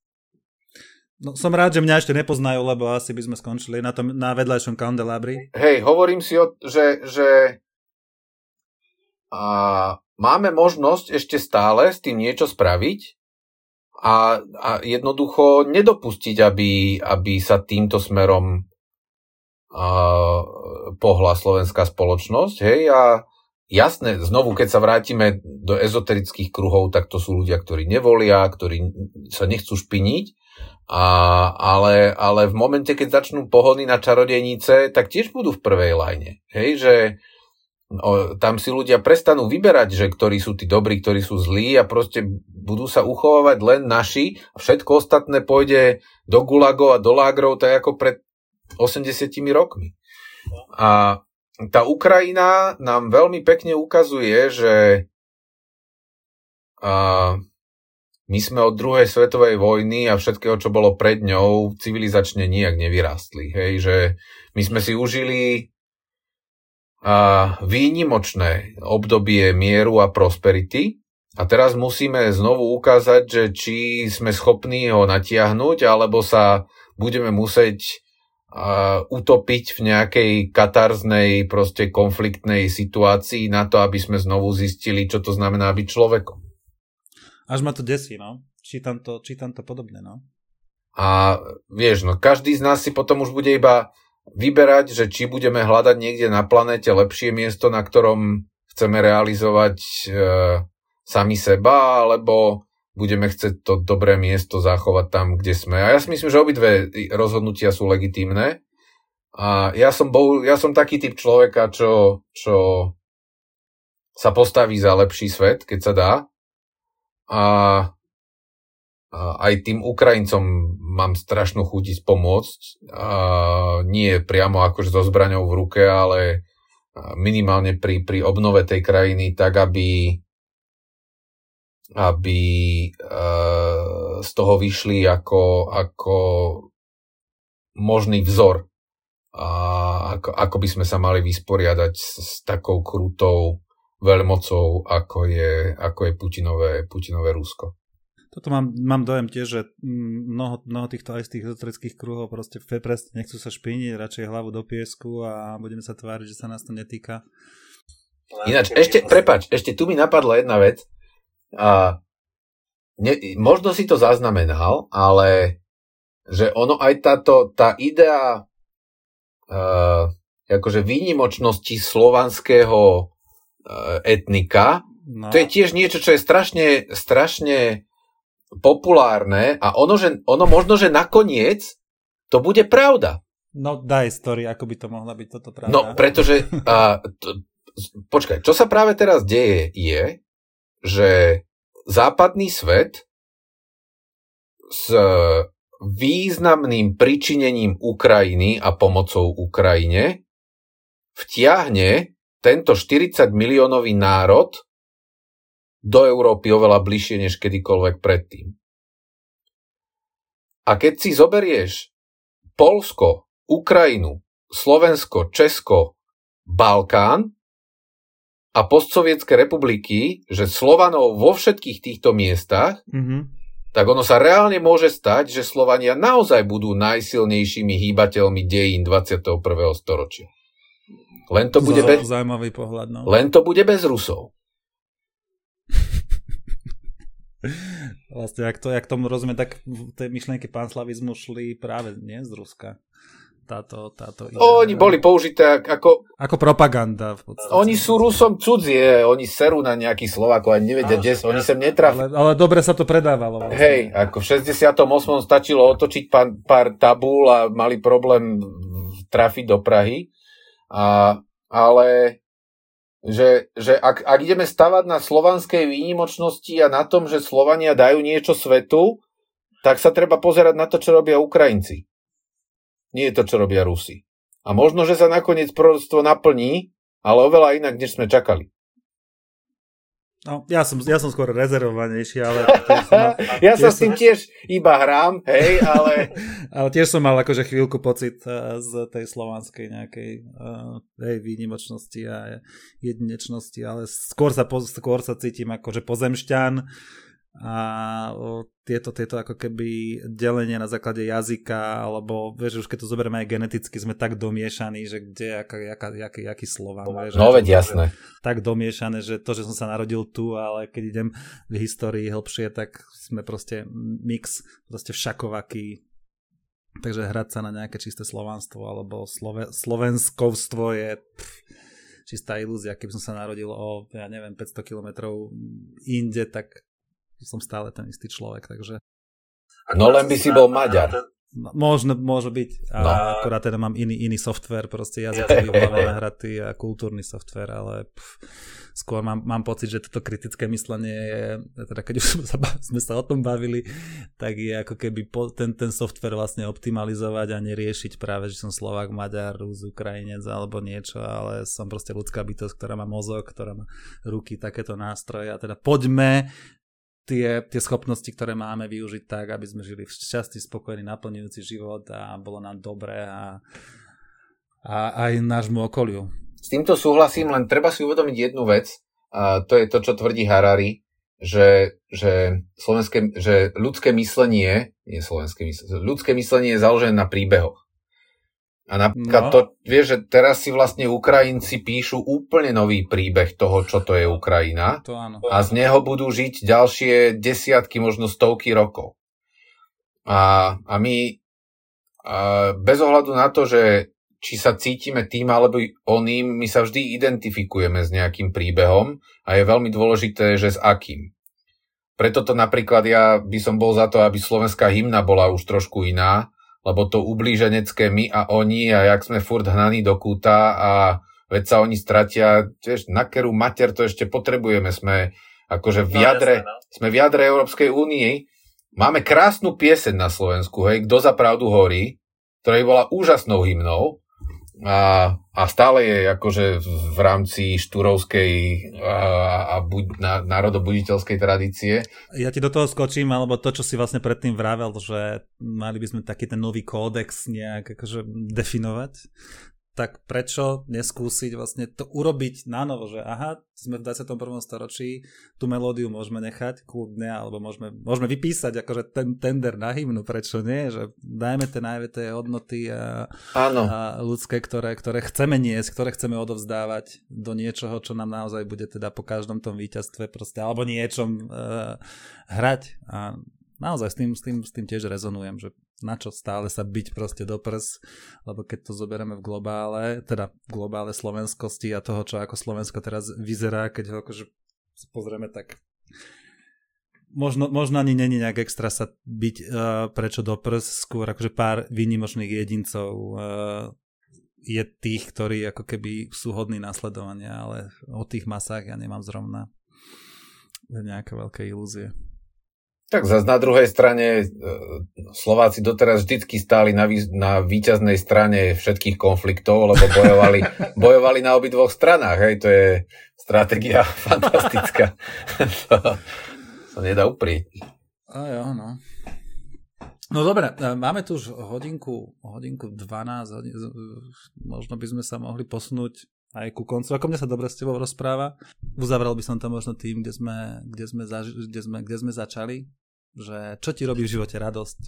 No, som rád, že mňa ešte nepoznajú, lebo asi by sme skončili na, tom, na vedľajšom kandelabri. Hej, hovorím si, o, že, že a, máme možnosť ešte stále s tým niečo spraviť a, a jednoducho nedopustiť, aby, aby sa týmto smerom a, pohla slovenská spoločnosť. Hej, a jasné, znovu, keď sa vrátime do ezoterických kruhov, tak to sú ľudia, ktorí nevolia, ktorí sa nechcú špiniť a, ale, ale v momente, keď začnú pohony na čarodejnice, tak tiež budú v prvej lajne. Hej, že o, tam si ľudia prestanú vyberať, že ktorí sú tí dobrí, ktorí sú zlí a proste budú sa uchovávať len naši a všetko ostatné pôjde do gulagov a do lágrov tak ako pred 80 rokmi. A tá Ukrajina nám veľmi pekne ukazuje, že a, my sme od druhej svetovej vojny a všetkého, čo bolo pred ňou, civilizačne nijak nevyrástli. Hej, že my sme si užili a, výnimočné obdobie mieru a prosperity a teraz musíme znovu ukázať, že či sme schopní ho natiahnuť, alebo sa budeme musieť a, utopiť v nejakej katarznej, proste konfliktnej situácii na to, aby sme znovu zistili, čo to znamená byť človekom. Až ma to desí, no. Čítam to, čítam to podobne, no. A vieš, no každý z nás si potom už bude iba vyberať, že či budeme hľadať niekde na planete lepšie miesto, na ktorom chceme realizovať e, sami seba, alebo budeme chcieť to dobré miesto zachovať tam, kde sme. A ja si myslím, že obidve rozhodnutia sú legitímne. A ja som, bol, ja som taký typ človeka, čo, čo sa postaví za lepší svet, keď sa dá a, a aj tým Ukrajincom mám strašnú chuť pomôcť. A nie priamo akože so zbraňou v ruke, ale minimálne pri, pri obnove tej krajiny tak, aby aby z toho vyšli ako, ako možný vzor a ako, ako by sme sa mali vysporiadať s, s takou krutou veľmocou, ako je, ako je Putinové, Putinové Rusko. Toto mám, mám dojem tiež, že mnoho, mnoho týchto aj z tých ezoterických kruhov proste presne nechcú sa špiniť, radšej hlavu do piesku a budeme sa tváriť, že sa nás to netýka. Ináč, ešte, prepač, ešte tu mi napadla jedna vec. A ne, možno si to zaznamenal, ale že ono aj táto, tá idea uh, akože výnimočnosti slovanského uh, etnika, no. to je tiež niečo, čo je strašne, strašne populárne a ono, že, ono možno, že nakoniec to bude pravda. No daj story, ako by to mohla byť toto pravda. No, pretože, uh, to, počkaj, čo sa práve teraz deje je, že západný svet s významným pričinením Ukrajiny a pomocou Ukrajine vtiahne tento 40 miliónový národ do Európy oveľa bližšie než kedykoľvek predtým. A keď si zoberieš Polsko, Ukrajinu, Slovensko, Česko, Balkán a postsovietské republiky, že Slovanov vo všetkých týchto miestach, mm-hmm. tak ono sa reálne môže stať, že Slovania naozaj budú najsilnejšími hýbateľmi dejín 21. storočia. Len to bude, bez, zaujímavý pohľad, no. len to bude bez Rusov. vlastne, ak, to, jak tomu rozumiem, tak tej myšlienky panslavizmu šli práve nie z Ruska táto, táto idea. Oni boli použité ako... Ako propaganda v podstate. Oni sú Rusom cudzie, oni serú na nejaký Slovákov a nevedia, kde oni sem netrafili. Ale, ale dobre sa to predávalo. Vlastne. Hej, ako v 68. stačilo otočiť pár, pár tabul a mali problém trafiť do Prahy. A, ale že, že ak, ak ideme stavať na slovanskej výnimočnosti a na tom, že Slovania dajú niečo svetu, tak sa treba pozerať na to, čo robia Ukrajinci. Nie je to, čo robia Rusi. A možno, že sa nakoniec proroctvo naplní, ale oveľa inak, než sme čakali. No, ja som, ja som skôr rezervovanejší, ale... Som, ja sa s tým tiež iba hrám, hej, ale... ale tiež som mal akože chvíľku pocit uh, z tej slovanskej nejakej uh, hej, výnimočnosti a jedinečnosti, ale skôr sa, skôr sa cítim akože pozemšťan, a tieto, tieto ako keby delenie na základe jazyka, alebo vieš, už keď to zoberieme aj geneticky, sme tak domiešaní, že kde, aká, aká, jaký, jaký Slovan. Vieš, no veď jasné. Tak domiešané, že to, že som sa narodil tu, ale keď idem v histórii hĺbšie, tak sme proste mix, proste všakovaký. Takže hrať sa na nejaké čisté slovanstvo alebo slove, slovenskovstvo je pff, čistá ilúzia. Keby som sa narodil o, ja neviem, 500 kilometrov inde, tak som stále ten istý človek, takže... No len by si bol Maďar. No, možno, môže byť. A no. akorát teda mám iný, iný software, proste jazykový nahratý a kultúrny software, ale pff, skôr mám, mám pocit, že toto kritické myslenie je, teda keď už sme sa o tom bavili, tak je ako keby po, ten, ten software vlastne optimalizovať a neriešiť práve, že som Slovák, Maďar, Rus, Ukrajinec alebo niečo, ale som proste ľudská bytosť, ktorá má mozog, ktorá má ruky, takéto nástroje a teda poďme tie, tie schopnosti, ktoré máme využiť tak, aby sme žili v šťastí, spokojný, naplňujúci život a bolo nám dobré a, a aj nášmu okoliu. S týmto súhlasím, len treba si uvedomiť jednu vec, a to je to, čo tvrdí Harari, že, že, slovenské, že ľudské myslenie, nie slovenské myslenie, ľudské myslenie je založené na príbehoch. A napríklad no. to, vieš, že teraz si vlastne Ukrajinci píšu úplne nový príbeh toho, čo to je Ukrajina. To áno. A z neho budú žiť ďalšie desiatky, možno stovky rokov. A, a my a bez ohľadu na to, že či sa cítime tým alebo oným, my sa vždy identifikujeme s nejakým príbehom a je veľmi dôležité, že s akým. Preto to napríklad ja by som bol za to, aby slovenská hymna bola už trošku iná, lebo to ublíženecké my a oni a jak sme furt hnaní do kúta a veď sa oni stratia, tiež na kerú mater to ešte potrebujeme, sme akože v no, jadre, no, jasne, no. sme v jadre Európskej únii, máme krásnu pieseň na Slovensku, hej, Kto za pravdu horí, ktorá bola úžasnou hymnou, a, a stále je akože v rámci štúrovskej a, a buď, na, národobuditeľskej tradície. Ja ti do toho skočím, alebo to, čo si vlastne predtým vravel, že mali by sme taký ten nový kódex nejak akože definovať, tak prečo neskúsiť vlastne to urobiť na novo, že aha, sme v 21. storočí, tú melódiu môžeme nechať kľudne, alebo môžeme, môžeme vypísať akože ten tender na hymnu, prečo nie, že dajme tie najväté hodnoty a, a ľudské, ktoré, ktoré chceme niesť, ktoré chceme odovzdávať do niečoho, čo nám naozaj bude teda po každom tom víťazstve proste, alebo niečom uh, hrať a naozaj s tým, s, tým, s tým tiež rezonujem, že na čo stále sa byť proste do prs, lebo keď to zoberieme v globále, teda v globále slovenskosti a toho, čo ako Slovensko teraz vyzerá, keď ho akože pozrieme tak možno, možno ani není nejak extra sa byť uh, prečo do prs, skôr akože pár výnimočných jedincov uh, je tých, ktorí ako keby sú hodní následovania, ale o tých masách ja nemám zrovna nejaké veľké ilúzie. Tak zase na druhej strane e, Slováci doteraz vždycky stáli na, vý, na víťaznej strane všetkých konfliktov, lebo bojovali, bojovali na obidvoch stranách. Hej, to je stratégia fantastická. to sa nedá uprieť. A jo, no. No dobre, e, máme tu už hodinku, hodinku 12, hodin, možno by sme sa mohli posunúť aj ku koncu. Ako mne sa dobre s tebou rozpráva. Uzavrel by som to možno tým, kde sme, kde sme, zaž, kde sme, kde sme začali že čo ti robí v živote radosť,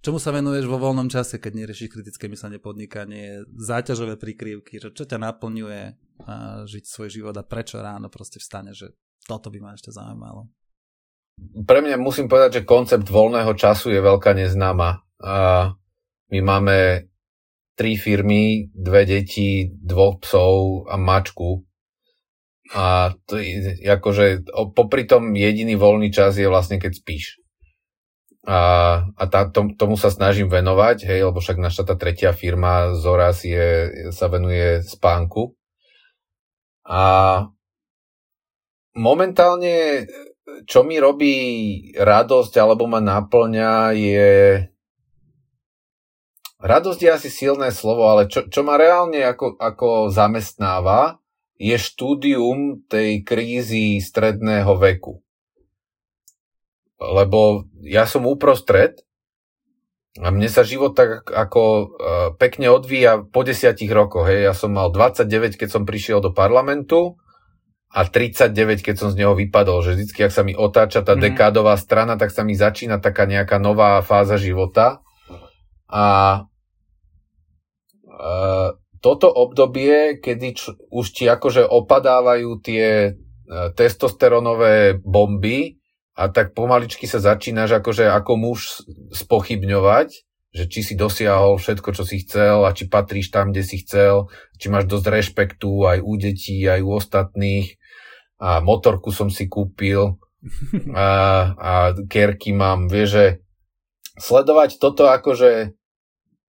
čomu sa venuješ vo voľnom čase, keď neriešiš kritické myslenie podnikanie, záťažové prikrývky, že čo ťa naplňuje a žiť svoj život a prečo ráno proste vstane, že toto by ma ešte zaujímalo. Pre mňa musím povedať, že koncept voľného času je veľká neznáma. A my máme tri firmy, dve deti, dvoch psov a mačku a to je, akože popri tom jediný voľný čas je vlastne keď spíš. A, a tá, tom, tomu sa snažím venovať, hej, lebo však naša tá tretia firma Zoras je, sa venuje spánku. A momentálne, čo mi robí radosť alebo ma naplňa je radosť je asi silné slovo, ale čo, čo ma reálne ako, ako zamestnáva, je štúdium tej krízy stredného veku. Lebo ja som uprostred a mne sa život tak ako uh, pekne odvíja po desiatich rokoch. Hej. Ja som mal 29, keď som prišiel do parlamentu a 39, keď som z neho vypadol. Že vždycky, ak sa mi otáča tá mm. dekádová strana, tak sa mi začína taká nejaká nová fáza života. A toto obdobie, kedy č- už ti akože opadávajú tie e, testosteronové bomby a tak pomaličky sa začínaš akože ako muž spochybňovať, že či si dosiahol všetko, čo si chcel a či patríš tam, kde si chcel, či máš dosť rešpektu aj u detí, aj u ostatných. A motorku som si kúpil. A, a kerky mám, vieš, že sledovať toto akože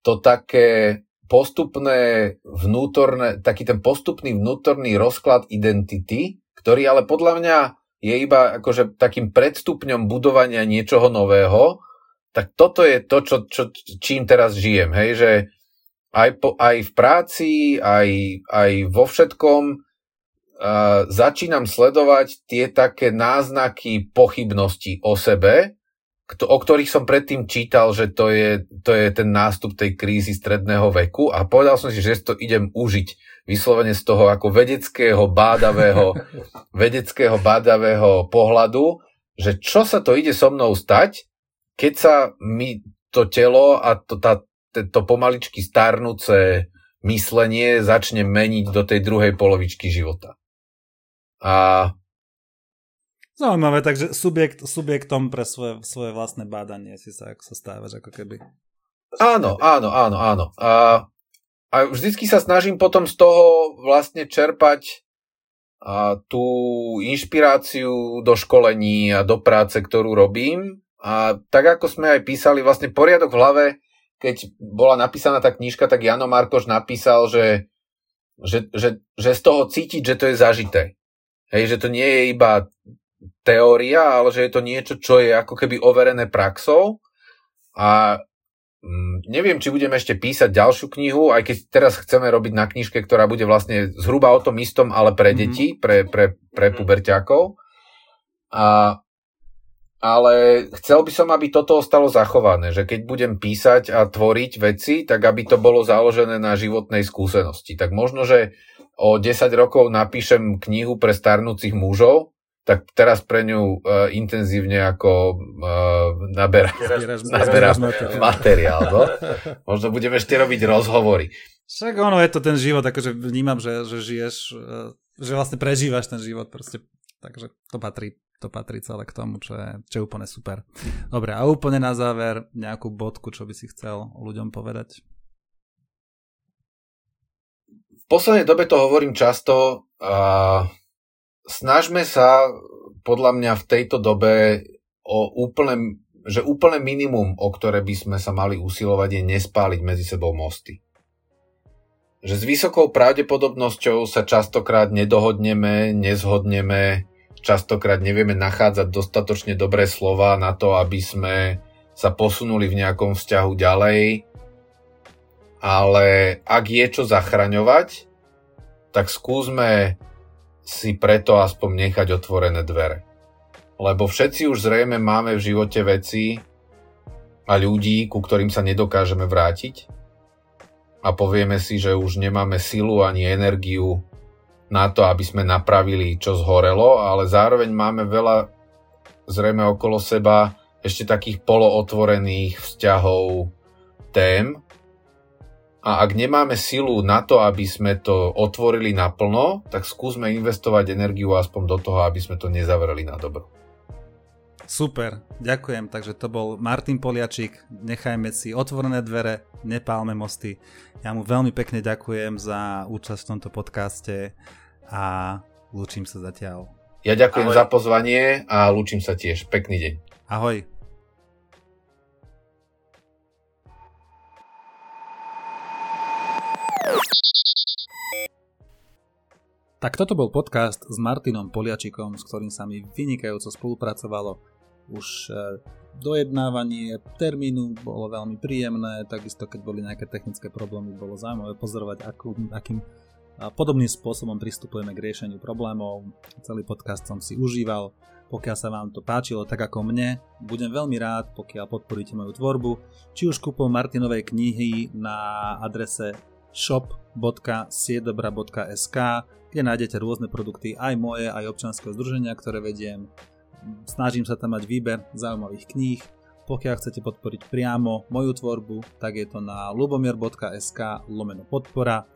to také postupné vnútorné, taký ten postupný vnútorný rozklad identity, ktorý ale podľa mňa je iba akože takým predstupňom budovania niečoho nového, tak toto je to, čo, čo, čím teraz žijem, hej, že aj, po, aj v práci, aj, aj vo všetkom uh, začínam sledovať tie také náznaky pochybnosti o sebe, o ktorých som predtým čítal, že to je, to je ten nástup tej krízy stredného veku a povedal som si, že to idem užiť vyslovene z toho ako vedeckého, bádavého, vedeckého, bádavého pohľadu, že čo sa to ide so mnou stať, keď sa mi to telo a to, tá, to pomaličky starnúce myslenie začne meniť do tej druhej polovičky života. A Zaujímavé, takže subjekt, subjektom pre svoje, svoje vlastné bádanie si sa, sa stávaš ako keby. Áno, áno, áno, áno. A, a vždycky sa snažím potom z toho vlastne čerpať a, tú inšpiráciu do školení a do práce, ktorú robím. A tak ako sme aj písali, vlastne poriadok v hlave, keď bola napísaná tá knižka, tak Jano Markoš napísal, že, že, že, že z toho cítiť, že to je zažité. Hej, že to nie je iba teória, ale že je to niečo, čo je ako keby overené praxou. A mm, neviem, či budeme ešte písať ďalšiu knihu, aj keď teraz chceme robiť na knižke, ktorá bude vlastne zhruba o tom istom, ale pre mm-hmm. deti, pre, pre, pre puberťákov. A, ale chcel by som, aby toto ostalo zachované, že keď budem písať a tvoriť veci, tak aby to bolo založené na životnej skúsenosti. Tak možno, že o 10 rokov napíšem knihu pre starnúcich mužov, tak teraz pre ňu uh, intenzívne ako uh, naberá, naberá materiál. materiál no? Možno budeme ešte robiť rozhovory. Však ono je to ten život, akože vnímam, že, že žiješ, uh, že vlastne prežívaš ten život proste. Takže to patrí, to patrí celé k tomu, čo je, čo je úplne super. Dobre, a úplne na záver nejakú bodku, čo by si chcel ľuďom povedať? V poslednej dobe to hovorím často a snažme sa podľa mňa v tejto dobe o úplne, že úplne minimum, o ktoré by sme sa mali usilovať, je nespáliť medzi sebou mosty. Že s vysokou pravdepodobnosťou sa častokrát nedohodneme, nezhodneme, častokrát nevieme nachádzať dostatočne dobré slova na to, aby sme sa posunuli v nejakom vzťahu ďalej. Ale ak je čo zachraňovať, tak skúsme si preto aspoň nechať otvorené dvere. Lebo všetci už zrejme máme v živote veci a ľudí, ku ktorým sa nedokážeme vrátiť a povieme si, že už nemáme silu ani energiu na to, aby sme napravili, čo zhorelo, ale zároveň máme veľa zrejme okolo seba ešte takých polootvorených vzťahov, tém, a ak nemáme silu na to, aby sme to otvorili naplno, tak skúsme investovať energiu aspoň do toho, aby sme to nezavreli na dobro. Super, ďakujem. Takže to bol Martin Poliačik. Nechajme si otvorené dvere, nepálme mosty. Ja mu veľmi pekne ďakujem za účasť v tomto podcaste a lúčim sa zatiaľ. Ja ďakujem Ahoj. za pozvanie a lúčim sa tiež. Pekný deň. Ahoj. Tak toto bol podcast s Martinom Poliačikom, s ktorým sa mi vynikajúco spolupracovalo. Už e, dojednávanie termínu bolo veľmi príjemné, takisto keď boli nejaké technické problémy, bolo zaujímavé pozorovať, akú, akým podobným spôsobom pristupujeme k riešeniu problémov. Celý podcast som si užíval. Pokiaľ sa vám to páčilo tak ako mne, budem veľmi rád, pokiaľ podporíte moju tvorbu, či už kúpom Martinovej knihy na adrese shop.siedobra.sk kde nájdete rôzne produkty, aj moje, aj občanského združenia, ktoré vediem. Snažím sa tam mať výber zaujímavých kníh. Pokiaľ chcete podporiť priamo moju tvorbu, tak je to na lubomier.sk lomeno podpora,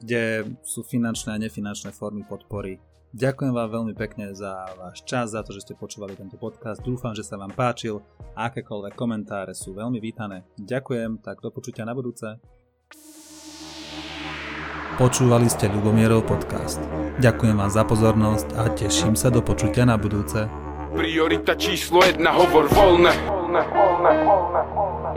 kde sú finančné a nefinančné formy podpory. Ďakujem vám veľmi pekne za váš čas, za to, že ste počúvali tento podcast. Dúfam, že sa vám páčil a akékoľvek komentáre sú veľmi vítané. Ďakujem, tak do počutia na budúce. Počúvali ste Ľubomierov podcast. Ďakujem vám za pozornosť a teším sa do počutia na budúce. Priorita číslo jedna, hovor voľne. voľne, voľne, voľne, voľne.